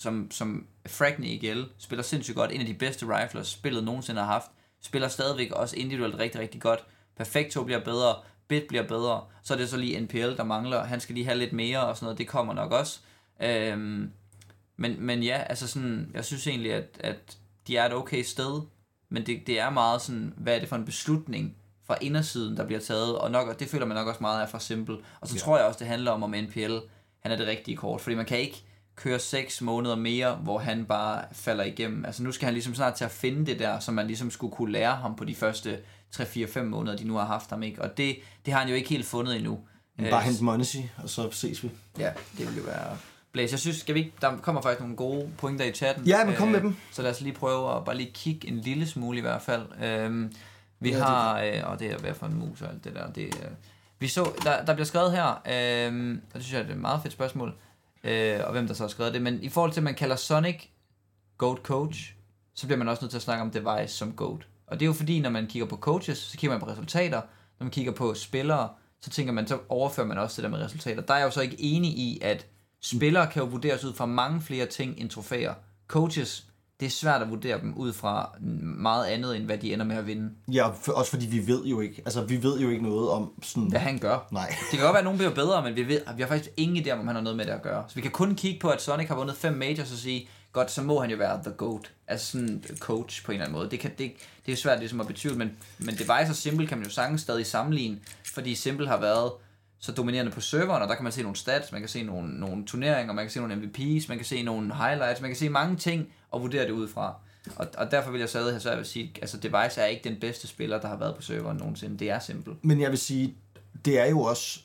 som, som Fragny IGL, spiller sindssygt godt. En af de bedste riflers, spillet nogensinde har haft. Spiller stadigvæk også individuelt rigtig, rigtig godt. Perfecto bliver bedre, Bit bliver bedre. Så er det så lige NPL, der mangler. Han skal lige have lidt mere og sådan noget. Det kommer nok også. Øhm, men, men ja, altså sådan, jeg synes egentlig, at, at de er et okay sted, men det, det er meget sådan, hvad er det for en beslutning fra indersiden, der bliver taget, og, nok, og det føler man nok også meget af fra Simple. Og så ja. tror jeg også, det handler om, om NPL, han er det rigtige kort, fordi man kan ikke køre 6 måneder mere, hvor han bare falder igennem. Altså nu skal han ligesom snart til at finde det der, som man ligesom skulle kunne lære ham på de første 3-4-5 måneder, de nu har haft ham, ikke? Og det, det har han jo ikke helt fundet endnu. Bare Øh, hente Monesi, og så ses vi. Ja, det vil jo være... Blaze, jeg synes, skal vi ikke, der kommer faktisk nogle gode pointer i chatten. Ja, men kom med dem. Så lad os lige prøve at bare lige kigge en lille smule i hvert fald. Øhm, vi Ja, har, øh, og det er hvad for en mus og alt det der. Det, øh, vi så, der, der bliver skrevet her, øh, og det synes jeg er et meget fedt spørgsmål, øh, og hvem der så har skrevet det, men i forhold til, at man kalder Sonic GOAT Coach, så bliver man også nødt til at snakke om Device som GOAT. Og det er jo fordi, når man kigger på coaches, så kigger man på resultater. Når man kigger på spillere, så tænker man, så overfører man også det der med resultater. Der er jeg jo så ikke enig i, at spillere kan jo vurderes ud fra mange flere ting end trofæer. Coaches, det er svært at vurdere dem ud fra meget andet, end hvad de ender med at vinde. Ja, for, også fordi vi ved jo ikke, altså vi ved jo ikke noget om sådan... Hvad han gør. Nej. Det kan godt være, at nogen bliver bedre, men vi, ved, vi har faktisk ingen idé om, om han har noget med det at gøre. Så vi kan kun kigge på, at Sonic har vundet fem majors og sige, godt, så må han jo være the GOAT. Altså sådan coach på en eller anden måde. Det, kan, det, det er jo svært ligesom at betvivle, men, men Device og Simple kan man jo sagtens stadig sammenligne, fordi Simple har været så dominerende på serveren, og der kan man se nogle stats, man kan se nogle, nogle turneringer, man kan se nogle MVP's, man kan se nogle highlights, man kan se mange ting og vurdere det ud fra. Og, og derfor vil jeg stadig have svært ved at sige, altså Device er ikke den bedste spiller, der har været på serveren nogensinde. Det er Simple. Men jeg vil sige, det er jo også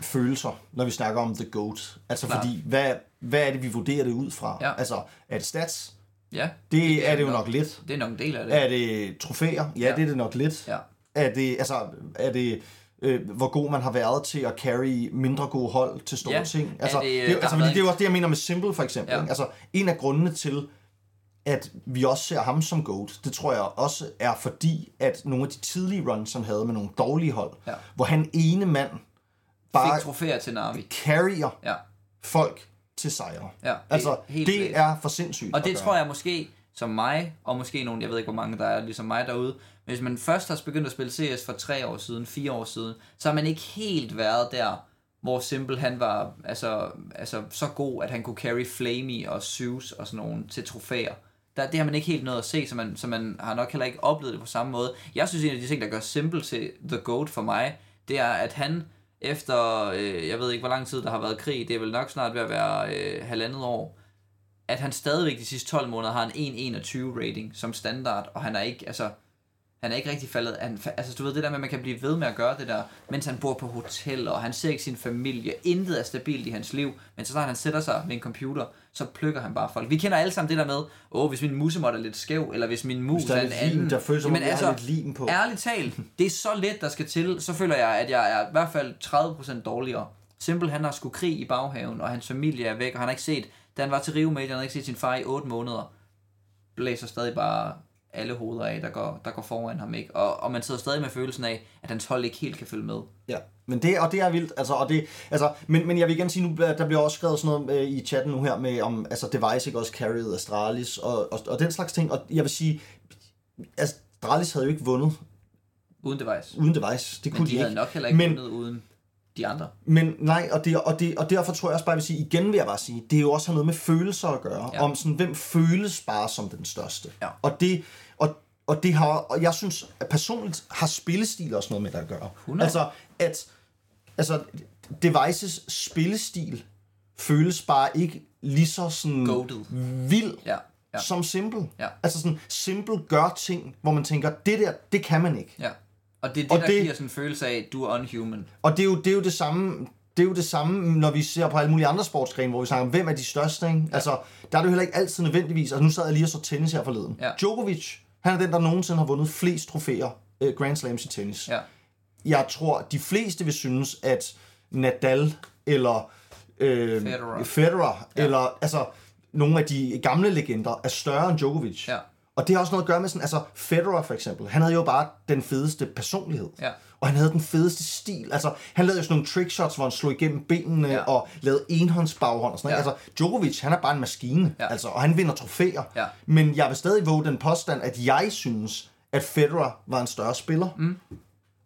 følelser, når vi snakker om The GOAT. Altså Klart. fordi, hvad, hvad er det, vi vurderer det ud fra? Ja. Altså, er det stats? Ja, Det, det er det jo nok lidt. Det er nok en del af det. Er det trofæer? Ja, Ja. det er det nok lidt. Ja. Er det, altså, er det øh, hvor god man har været til at carry mindre gode hold til store Ja. ting? Altså, det, det, altså, fordi det er jo også det, jeg mener med Simple, for eksempel. Ja. Ikke? Altså, en af grundene til, at vi også ser ham som GOAT, det tror jeg også er fordi, at nogle af de tidlige runs, han havde med nogle dårlige hold, Ja. hvor han ene mand bare Fik trofæer til Navi. carrier Ja. folk til sejre. Ja, altså, helt det vildt. er for sindssygt Og det tror jeg måske, som mig, og måske nogen, jeg ved ikke, hvor mange der er ligesom mig derude, hvis man først har begyndt at spille CS for tre år siden, fire år siden, så har man ikke helt været der, hvor Simple han var altså, altså så god, at han kunne carry Flamey og Zeus og sådan nogle til trofæer. Der, det har man ikke helt nået at se, så man, så man har nok heller ikke oplevet det på samme måde. Jeg synes, en af de ting, der gør Simple til The GOAT for mig, det er, at han efter, øh, jeg ved ikke, hvor lang tid der har været krig, det er vel nok snart ved at være øh, halvandet år, at han stadigvæk de sidste 12 måneder har en 1.21 rating som standard, og han er ikke, altså, han er ikke rigtig faldet, han, altså du ved det der med, at man kan blive ved med at gøre det der, mens han bor på hotel, og han ser ikke sin familie, intet er stabilt i hans liv, men så snart han sætter sig ved en computer, så plukker han bare folk. Vi kender alle sammen det der med, åh, hvis min musemod er lidt skæv, eller hvis min mus Hvis der er er en lidt lim, anden. der føles jeg har lidt lim på. Ærligt talt, det er så let, der skal til, så føler jeg, at jeg er i hvert fald 30% dårligere. Simple, han har sgu krig i baghaven, og hans familie er væk, og han har ikke set, da han var til Rio Major, han har ikke set sin far i 8 måneder. Blæser stadig bare alle hoveder af, der går, der går foran ham, ikke? Og, og man sidder stadig med følelsen af, at hans hold ikke helt kan følge med. Ja, men det, og det er vildt, altså, og det, altså, men, men jeg vil igen sige, nu, der bliver også skrevet sådan noget øh, i chatten nu her med, om altså, Device ikke også carried Astralis, og, og, og den slags ting, og jeg vil sige, altså, Astralis havde jo ikke vundet Uden device. uden Device, det Men kunne de de, havde ikke. nok heller ikke Men- vundet uden de andre. Men nej, og, det, og, det, og derfor tror jeg også bare, jeg vil sige, igen vil jeg bare sige, det er jo også noget med følelser at gøre, ja. om sådan, hvem føles bare som den største. Ja. Og det, og, det har, og jeg synes, at personligt har spillestil også noget med det at gøre. 100. Altså, at, altså, Devices spillestil føles bare ikke lige så sådan Goated. vild Ja, ja. som Simple. Ja. Altså sådan, Simple gør ting, hvor man tænker, det der, det kan man ikke. Ja. Og det er det, Og der det- giver sådan en følelse af, at du er unhuman. Og det er jo det, er jo det samme, det er jo det samme, når vi ser på alle mulige andre sportsgrene, hvor vi snakker om, hvem er de største, ikke? Ja. Altså, der er det jo heller ikke altid nødvendigvis, altså nu sad jeg lige og så tennis her forleden. Ja. Djokovic, han er den, der nogensinde har vundet flest trofæer, øh, Grand Slams i tennis. Ja. Jeg tror, de fleste vil synes, at Nadal eller øh, Federer. Federer Ja. eller altså, nogle af de gamle legender er større end Djokovic. Ja. Og det har også noget at gøre med sådan, altså Federer for eksempel, han havde jo bare den fedeste personlighed. Ja. Og han havde den fedeste stil. Altså, han lavede jo sådan nogle trickshots, hvor han slog igennem benene Ja. og lavede enhåndsbaghånd og sådan noget. Ja. Altså, Djokovic, han er bare en maskine. Ja. Altså, og han vinder trofæer. Ja. Men jeg vil stadig våge den påstand, at jeg synes, at Federer var en større spiller. Mm.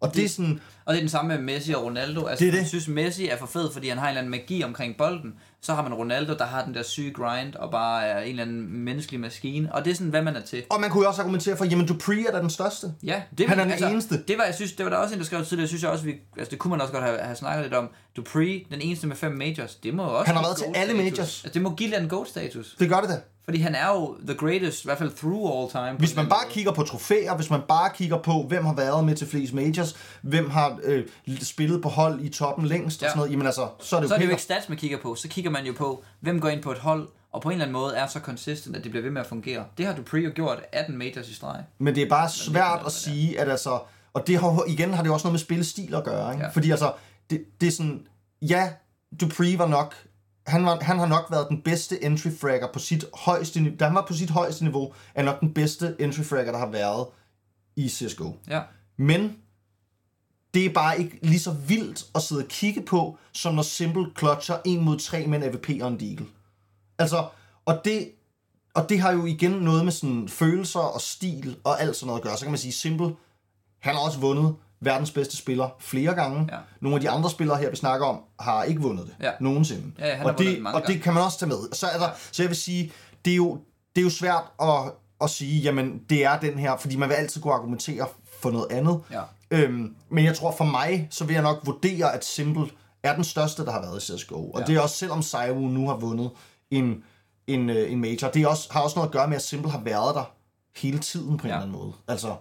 Og det er sådan, Og det er den samme med Messi og Ronaldo. Altså, Det er det. Jeg synes, Messi er for fed, fordi han har en eller anden magi omkring bolden. Så har man Ronaldo, der har den der syge grind, og bare er en eller anden menneskelig maskine. Og det er sådan, hvad man er til. og man kunne jo også argumentere for, jamen Dupree er da den største. Ja, det Han er den eneste. Det var, jeg synes, det var der også en, der skrev tidligere, jeg synes jeg også, vi, altså det kunne man også godt have, have snakket lidt om. Dupree, den eneste med fem majors, det må jo også Han har været til alle status. majors. Altså, det må give den GOAT-status. Det gør det da. Fordi han er jo the greatest, i hvert fald through all time. Hvis en man bare kigger på trofæer, hvis man bare kigger på, hvem har været med til flest majors, hvem har øh, spillet på hold i toppen længst Ja. og sådan noget, jamen altså, så er det jo så er det jo ikke stats, man kigger på. Så kigger man jo på, hvem går ind på et hold, og på en eller anden måde er så consistent, at det bliver ved med at fungere. Det har Dupree jo gjort 18 majors i streg. Men det er bare svært at sige, at altså... Og det har, igen har det også noget med spillestil at gøre, ikke? Ja. Fordi altså, det, det er sådan... Ja, Dupree var nok... Han, var, han har nok været den bedste entry fragger på sit højeste niveau. Da han var på sit højeste niveau, er nok den bedste entry fragger, der har været i CSGO. Ja. Men det er bare ikke lige så vildt at sidde og kigge på, som når Simple clutcher en mod tre med en AVP og en deagle. Altså, og det, og det har jo igen noget med sådan følelser og stil og alt sådan noget at gøre. Så kan man sige, Simple, han har også vundet verdens bedste spiller flere gange. Ja. Nogle af de andre spillere her, vi snakker om, har ikke vundet det Ja. nogensinde. Ja, han og, det, det og det kan man også tage med. Så, er der, ja. så jeg vil sige, det er jo, det er jo svært at, at sige, jamen det er den her, fordi man vil altid kunne argumentere for noget andet. Ja. Øhm, men jeg tror for mig, så vil jeg nok vurdere, at Simple er den største, der har været i CSGO. Og Ja. det er også, selvom Saiwu nu har vundet en, en, øh, en major, det er også, har også noget at gøre med, at Simple har været der hele tiden på en Ja. eller anden måde. Altså,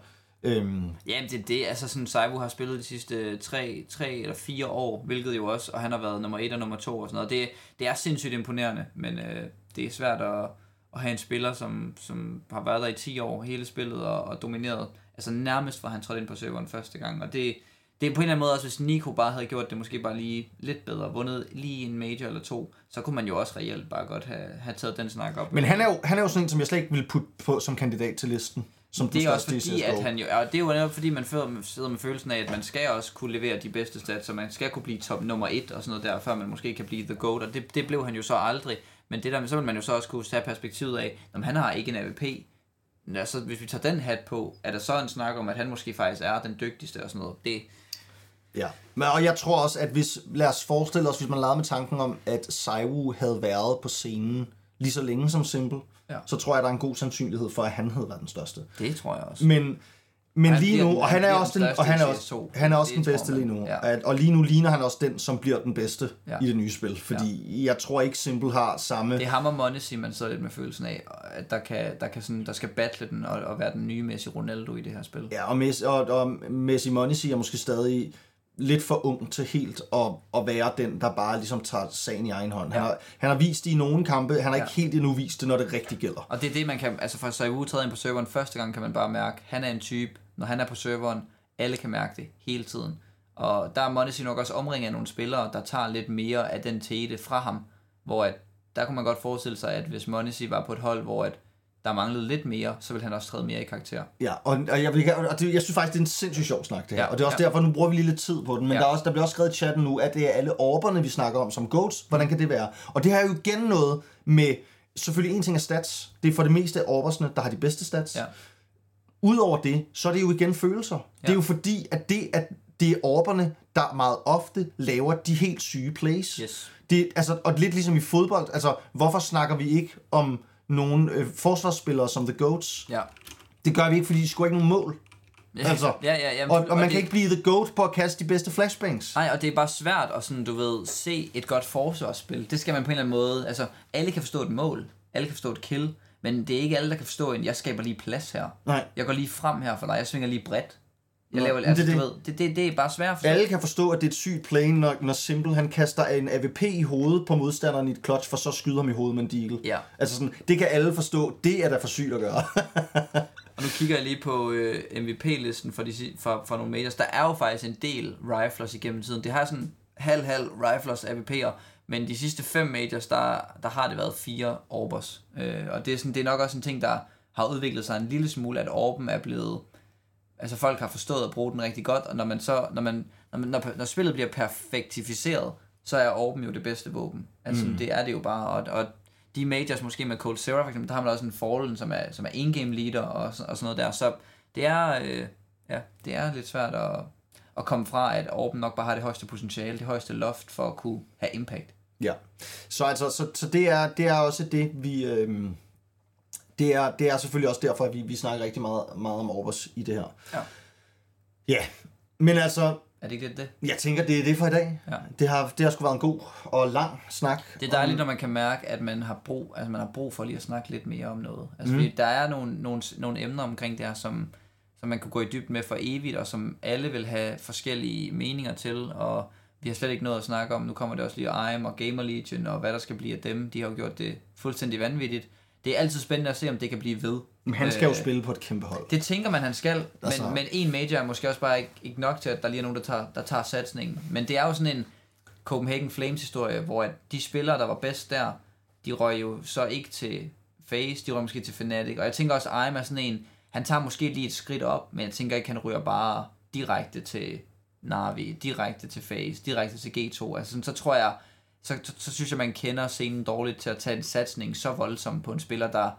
øhm, Jamen det er det, altså sådan Saibu har spillet de sidste tre, tre eller fire år, hvilket jo også, og han har været nummer et og nummer to og sådan noget. Det, det er sindssygt imponerende, men øh, det er svært at, at have en spiller, som, som har været der i 10 år, hele spillet og, og domineret, altså nærmest fra han trådte ind på serveren første gang, og det, det er på en eller anden måde også, hvis Nico bare havde gjort det måske bare lige lidt bedre, vundet lige en major eller to, så kunne man jo også reelt bare godt have, have taget den snak op. men han er, jo, han er jo sådan en, som jeg slet ikke vil putte på som kandidat til listen. Som Det er også fordi, at han jo, og det er jo netop fordi, man føler, sidder med følelsen af, at man skal også kunne levere de bedste stats, så man skal kunne blive top nummer et og sådan noget der, før man måske kan blive the GOAT, og det, det blev han jo så aldrig. Men det der, så vil man jo så også kunne tage perspektivet af, om han har ikke en AVP, Ja, så hvis vi tager den hat på, er der så en snak om, at han måske faktisk er den dygtigste og sådan noget. Det, Ja, men, og jeg tror også, at hvis, lad os forestille os, hvis man lavede med tanken om, at Saiwu havde været på scenen lige så længe som Simple, Ja. så tror jeg, der er en god sandsynlighed for, at han havde været den største. det tror jeg også. Men, men Han lige nu, den- og han han er også den den, og han er også, CS2. han er også den bedste lige nu. Ja. At, og lige nu ligner han også den, som bliver den bedste Ja. i det nye spil, fordi jeg tror ikke Simple har samme... Det er ham og Monesi, man sidder lidt med følelsen af, at der, kan, der, kan sådan, der skal battle den og, og være den nye Messi Ronaldo i det her spil. Ja, og, Messi, og, og Messi Monesi er måske stadig lidt for ung til helt at, at være den, der bare ligesom tager sagen i egen hånd. Han, Ja. har, han har vist det i nogle kampe, han har Ja. ikke helt endnu vist det, når det rigtig gælder. Og det er det, man kan, altså fra Saiwu træder ind på serveren første gang, kan man bare mærke, han er en type, når han er på serveren, alle kan mærke det hele tiden. Og der er Monesi nok også omringet af nogle spillere, der tager lidt mere af den tete fra ham, hvor at, der kunne man godt forestille sig, at hvis Monesi var på et hold, hvor at der manglede lidt mere, så ville han også træde mere i karakter. Ja, og, og, jeg, vil, og det, jeg synes faktisk, det er en sindssygt sjov snak, det her. Ja, og det er også ja. derfor, nu bruger vi lige lidt tid på den. Men Ja. der, er også, der bliver også skrevet i chatten nu, at det er alle orberne, vi snakker om som goats. Hvordan kan det være? Og det har jo igen noget med... Selvfølgelig en ting er stats. Det er for det meste orbersne, der har de bedste stats. Ja. Udover det, så er det jo igen følelser. Ja. Det er jo fordi, at det, at det er orberne, der meget ofte laver de helt syge plays. Yes. Det, altså, og lidt ligesom i fodbold, altså, hvorfor snakker vi ikke om nogle øh, forsvarsspillere som The Goats? Ja. Det gør vi ikke, fordi de scorer ikke nogen mål. Altså, ja, ja, jamen, og, og man det- kan ikke blive The Goat på at kaste de bedste flashbangs. Nej, og det er bare svært at sådan, du ved, se et godt forsvarsspil. Det skal man på en eller anden måde, altså alle kan forstå et mål, alle kan forstå et kill, men det er ikke alle, der kan forstå en, jeg skaber lige plads her. Nej. Jeg går lige frem her for dig, jeg svinger lige bredt. Jeg laver, altså, det det, ved, det, det, det er bare svært at forstå. Alle kan forstå, at det er et sygt play, når, når Simple han kaster en AVP i hovedet på modstanderen i et clutch, for så skyder ham i hovedet med en deagle. Ja. Altså sådan, det kan alle forstå. Det er da for sygt at gøre. Og nu kigger jeg lige på øh, MVP-listen for, de, for, for nogle majors. Der er jo faktisk en del riflers igennem tiden. Det har sådan halv-halv riflers AVP'er, men de sidste fem majors, der, der har det været fire orbers. Øh, og det er, sådan, det er nok også en ting, der har udviklet sig en lille smule, at orben er blevet... Altså folk har forstået at bruge den rigtig godt, og når man så, når, man, når, man, når, når spillet bliver perfektificeret, så er orben jo det bedste våben. Altså mm. det er det jo bare, og, og de majors måske med Cold Zero for eksempel, der har man også en Fallen, som er, som er in-game leader og, og sådan noget der. Så det er, øh, ja, det er lidt svært at, at komme fra, at Orben nok bare har det højeste potentiale, det højeste loft for at kunne have impact. Ja. Så altså, så, så det, er, det er også det, vi... Øhm, det, er, det er selvfølgelig også derfor, at vi, vi snakker rigtig meget, meget om Orbers i det her. Ja. Ja, men altså, Er det ikke lidt det? jeg tænker, det er det for i dag. Ja. Det har, det har sgu været en god og lang snak. Det er dejligt, når man kan mærke, at man har brug, altså man har brug for lige at snakke lidt mere om noget. Altså, mm. der er nogle, nogle, nogle emner omkring det her, som, som man kunne gå i dybden med for evigt, og som alle vil have forskellige meninger til, og vi har slet ikke noget at snakke om. Nu kommer det også lige IM og Gamer Legion, og hvad der skal blive af dem. De har jo gjort det fuldstændig vanvittigt. Det er altid spændende at se, om det kan blive ved. Men han skal jo Øh, spille på et kæmpe hold. Det tænker man, han skal, men, Altså- men en major er måske også bare ikke, ikke nok til, at der lige er nogen, der tager, der tager satsningen. Men det er jo sådan en Copenhagen Flames historie, hvor at de spillere, der var bedst der, de røg jo så ikke til Face, de røg måske til Fnatic. Og jeg tænker også, at Aim er sådan en, han tager måske lige et skridt op, men jeg tænker ikke, han ryger bare direkte til Navi, direkte til Face, direkte til G2. Altså sådan, så tror jeg, så, så, så synes jeg, man kender scenen dårligt til at tage en satsning så voldsom på en spiller, der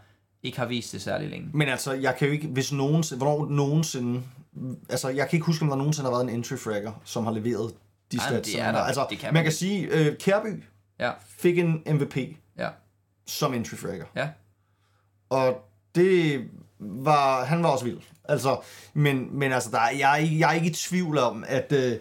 ikke har vist det særlig længe. Men altså, jeg kan jo ikke, hvis nogensinde, hvornår nogensinde, altså, jeg kan ikke huske, om der nogensinde har været en entry fragger, som har leveret de Ej, stats. det er der. Altså, Det kan man, man kan sige, øh, Kærby Ja, fik en MVP ja, som entry fragger. ja. Og det var, han var også vild. Altså, men, men altså, der, er- jeg, er ikke, jeg er ikke i tvivl om, at øh,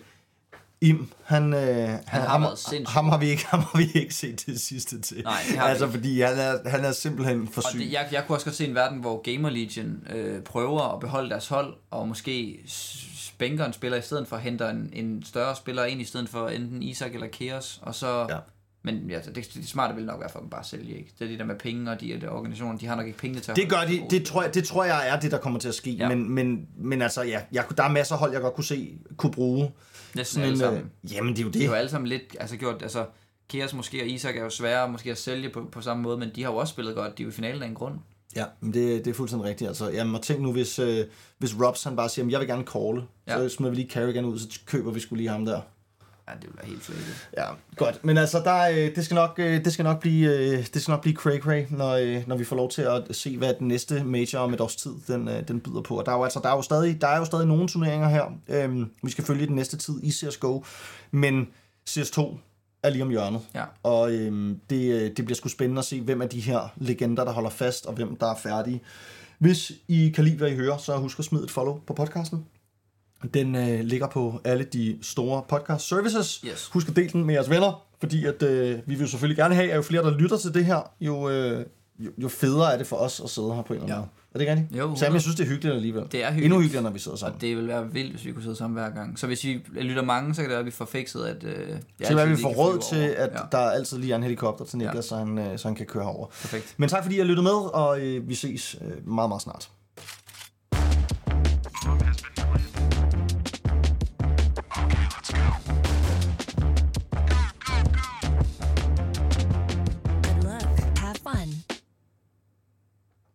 Im, han, øh, han, har ham, ham, har vi ikke, ham har vi ikke set det sidste til. Nej, det har vi altså, ikke. fordi han er, han er simpelthen for Og syg. det, jeg, jeg kunne også godt se en verden, hvor Gamer Legion øh, prøver at beholde deres hold, og måske spænker en spiller i stedet for, henter en, en større spiller ind, i stedet for enten Isak eller Keos, og så... Ja. Men ja, det, det smarte vil nok være for dem bare at sælge, ikke? Det er det der med penge, og de, de organisationer, de har nok ikke penge til at Det gør de, det tror, jeg, det tror jeg er det, der kommer til at ske. Ja. Men, men, men altså, ja, jeg, der er masser af hold, jeg godt kunne se, kunne bruge. Næsten alle sammen. øh, jamen, det er jo De har jo det. alle sammen lidt altså gjort, altså Keos måske og Isak er jo svære måske at sælge på, på samme måde, men de har jo også spillet godt. De er jo i finalen af en grund. Ja, men det, det er fuldstændig rigtigt. Altså, jamen, og tænk nu, hvis, øh, hvis Robs han bare siger, "Jamen, jeg vil gerne calle, ja. så smider vi lige Carrigan ud, så køber vi skulle lige ham der. Ja, det vil være helt flækket. Ja, godt. Men altså, der, øh, det, skal nok, øh, det skal nok blive, øh, det skal nok blive cray cray, når, øh, når vi får lov til at se, hvad den næste major om et års tid, den, øh, den byder på. Og der er jo, altså, der er jo, stadig, der er jo stadig nogle turneringer her, øhm, vi skal følge den næste tid i CSGO, men CS2 er lige om hjørnet. Ja. Og øhm, det, øh, det bliver sgu spændende at se, hvem af de her legender, der holder fast, og hvem der er færdige. Hvis I kan lide, hvad I hører, så husk at smide et follow på podcasten. Den øh, ligger på alle de store podcast services. Yes. Husk at dele den med jeres venner, fordi at, øh, vi vil jo selvfølgelig gerne have, at jo flere, der lytter til det her, jo, øh, jo, jo federe er det for os at sidde her på en eller anden Ja. måde. Er det ikke rigtigt? Jo, Sam, jeg synes, det er hyggeligt alligevel. Det er hyggeligt. Endnu hyggeligere, når vi sidder sammen. Og det vil være vildt, hvis vi kunne sidde sammen hver gang. Så hvis vi lytter mange, så kan det være, at vi får fikset, at... Øh, Så hvad vi får kan råd til, at Ja, der altid lige er en helikopter til Niklas, Ja. så, han, øh, så han kan køre herover. perfekt. Men tak fordi I har lyttet med, og øh, vi ses øh, meget, meget snart.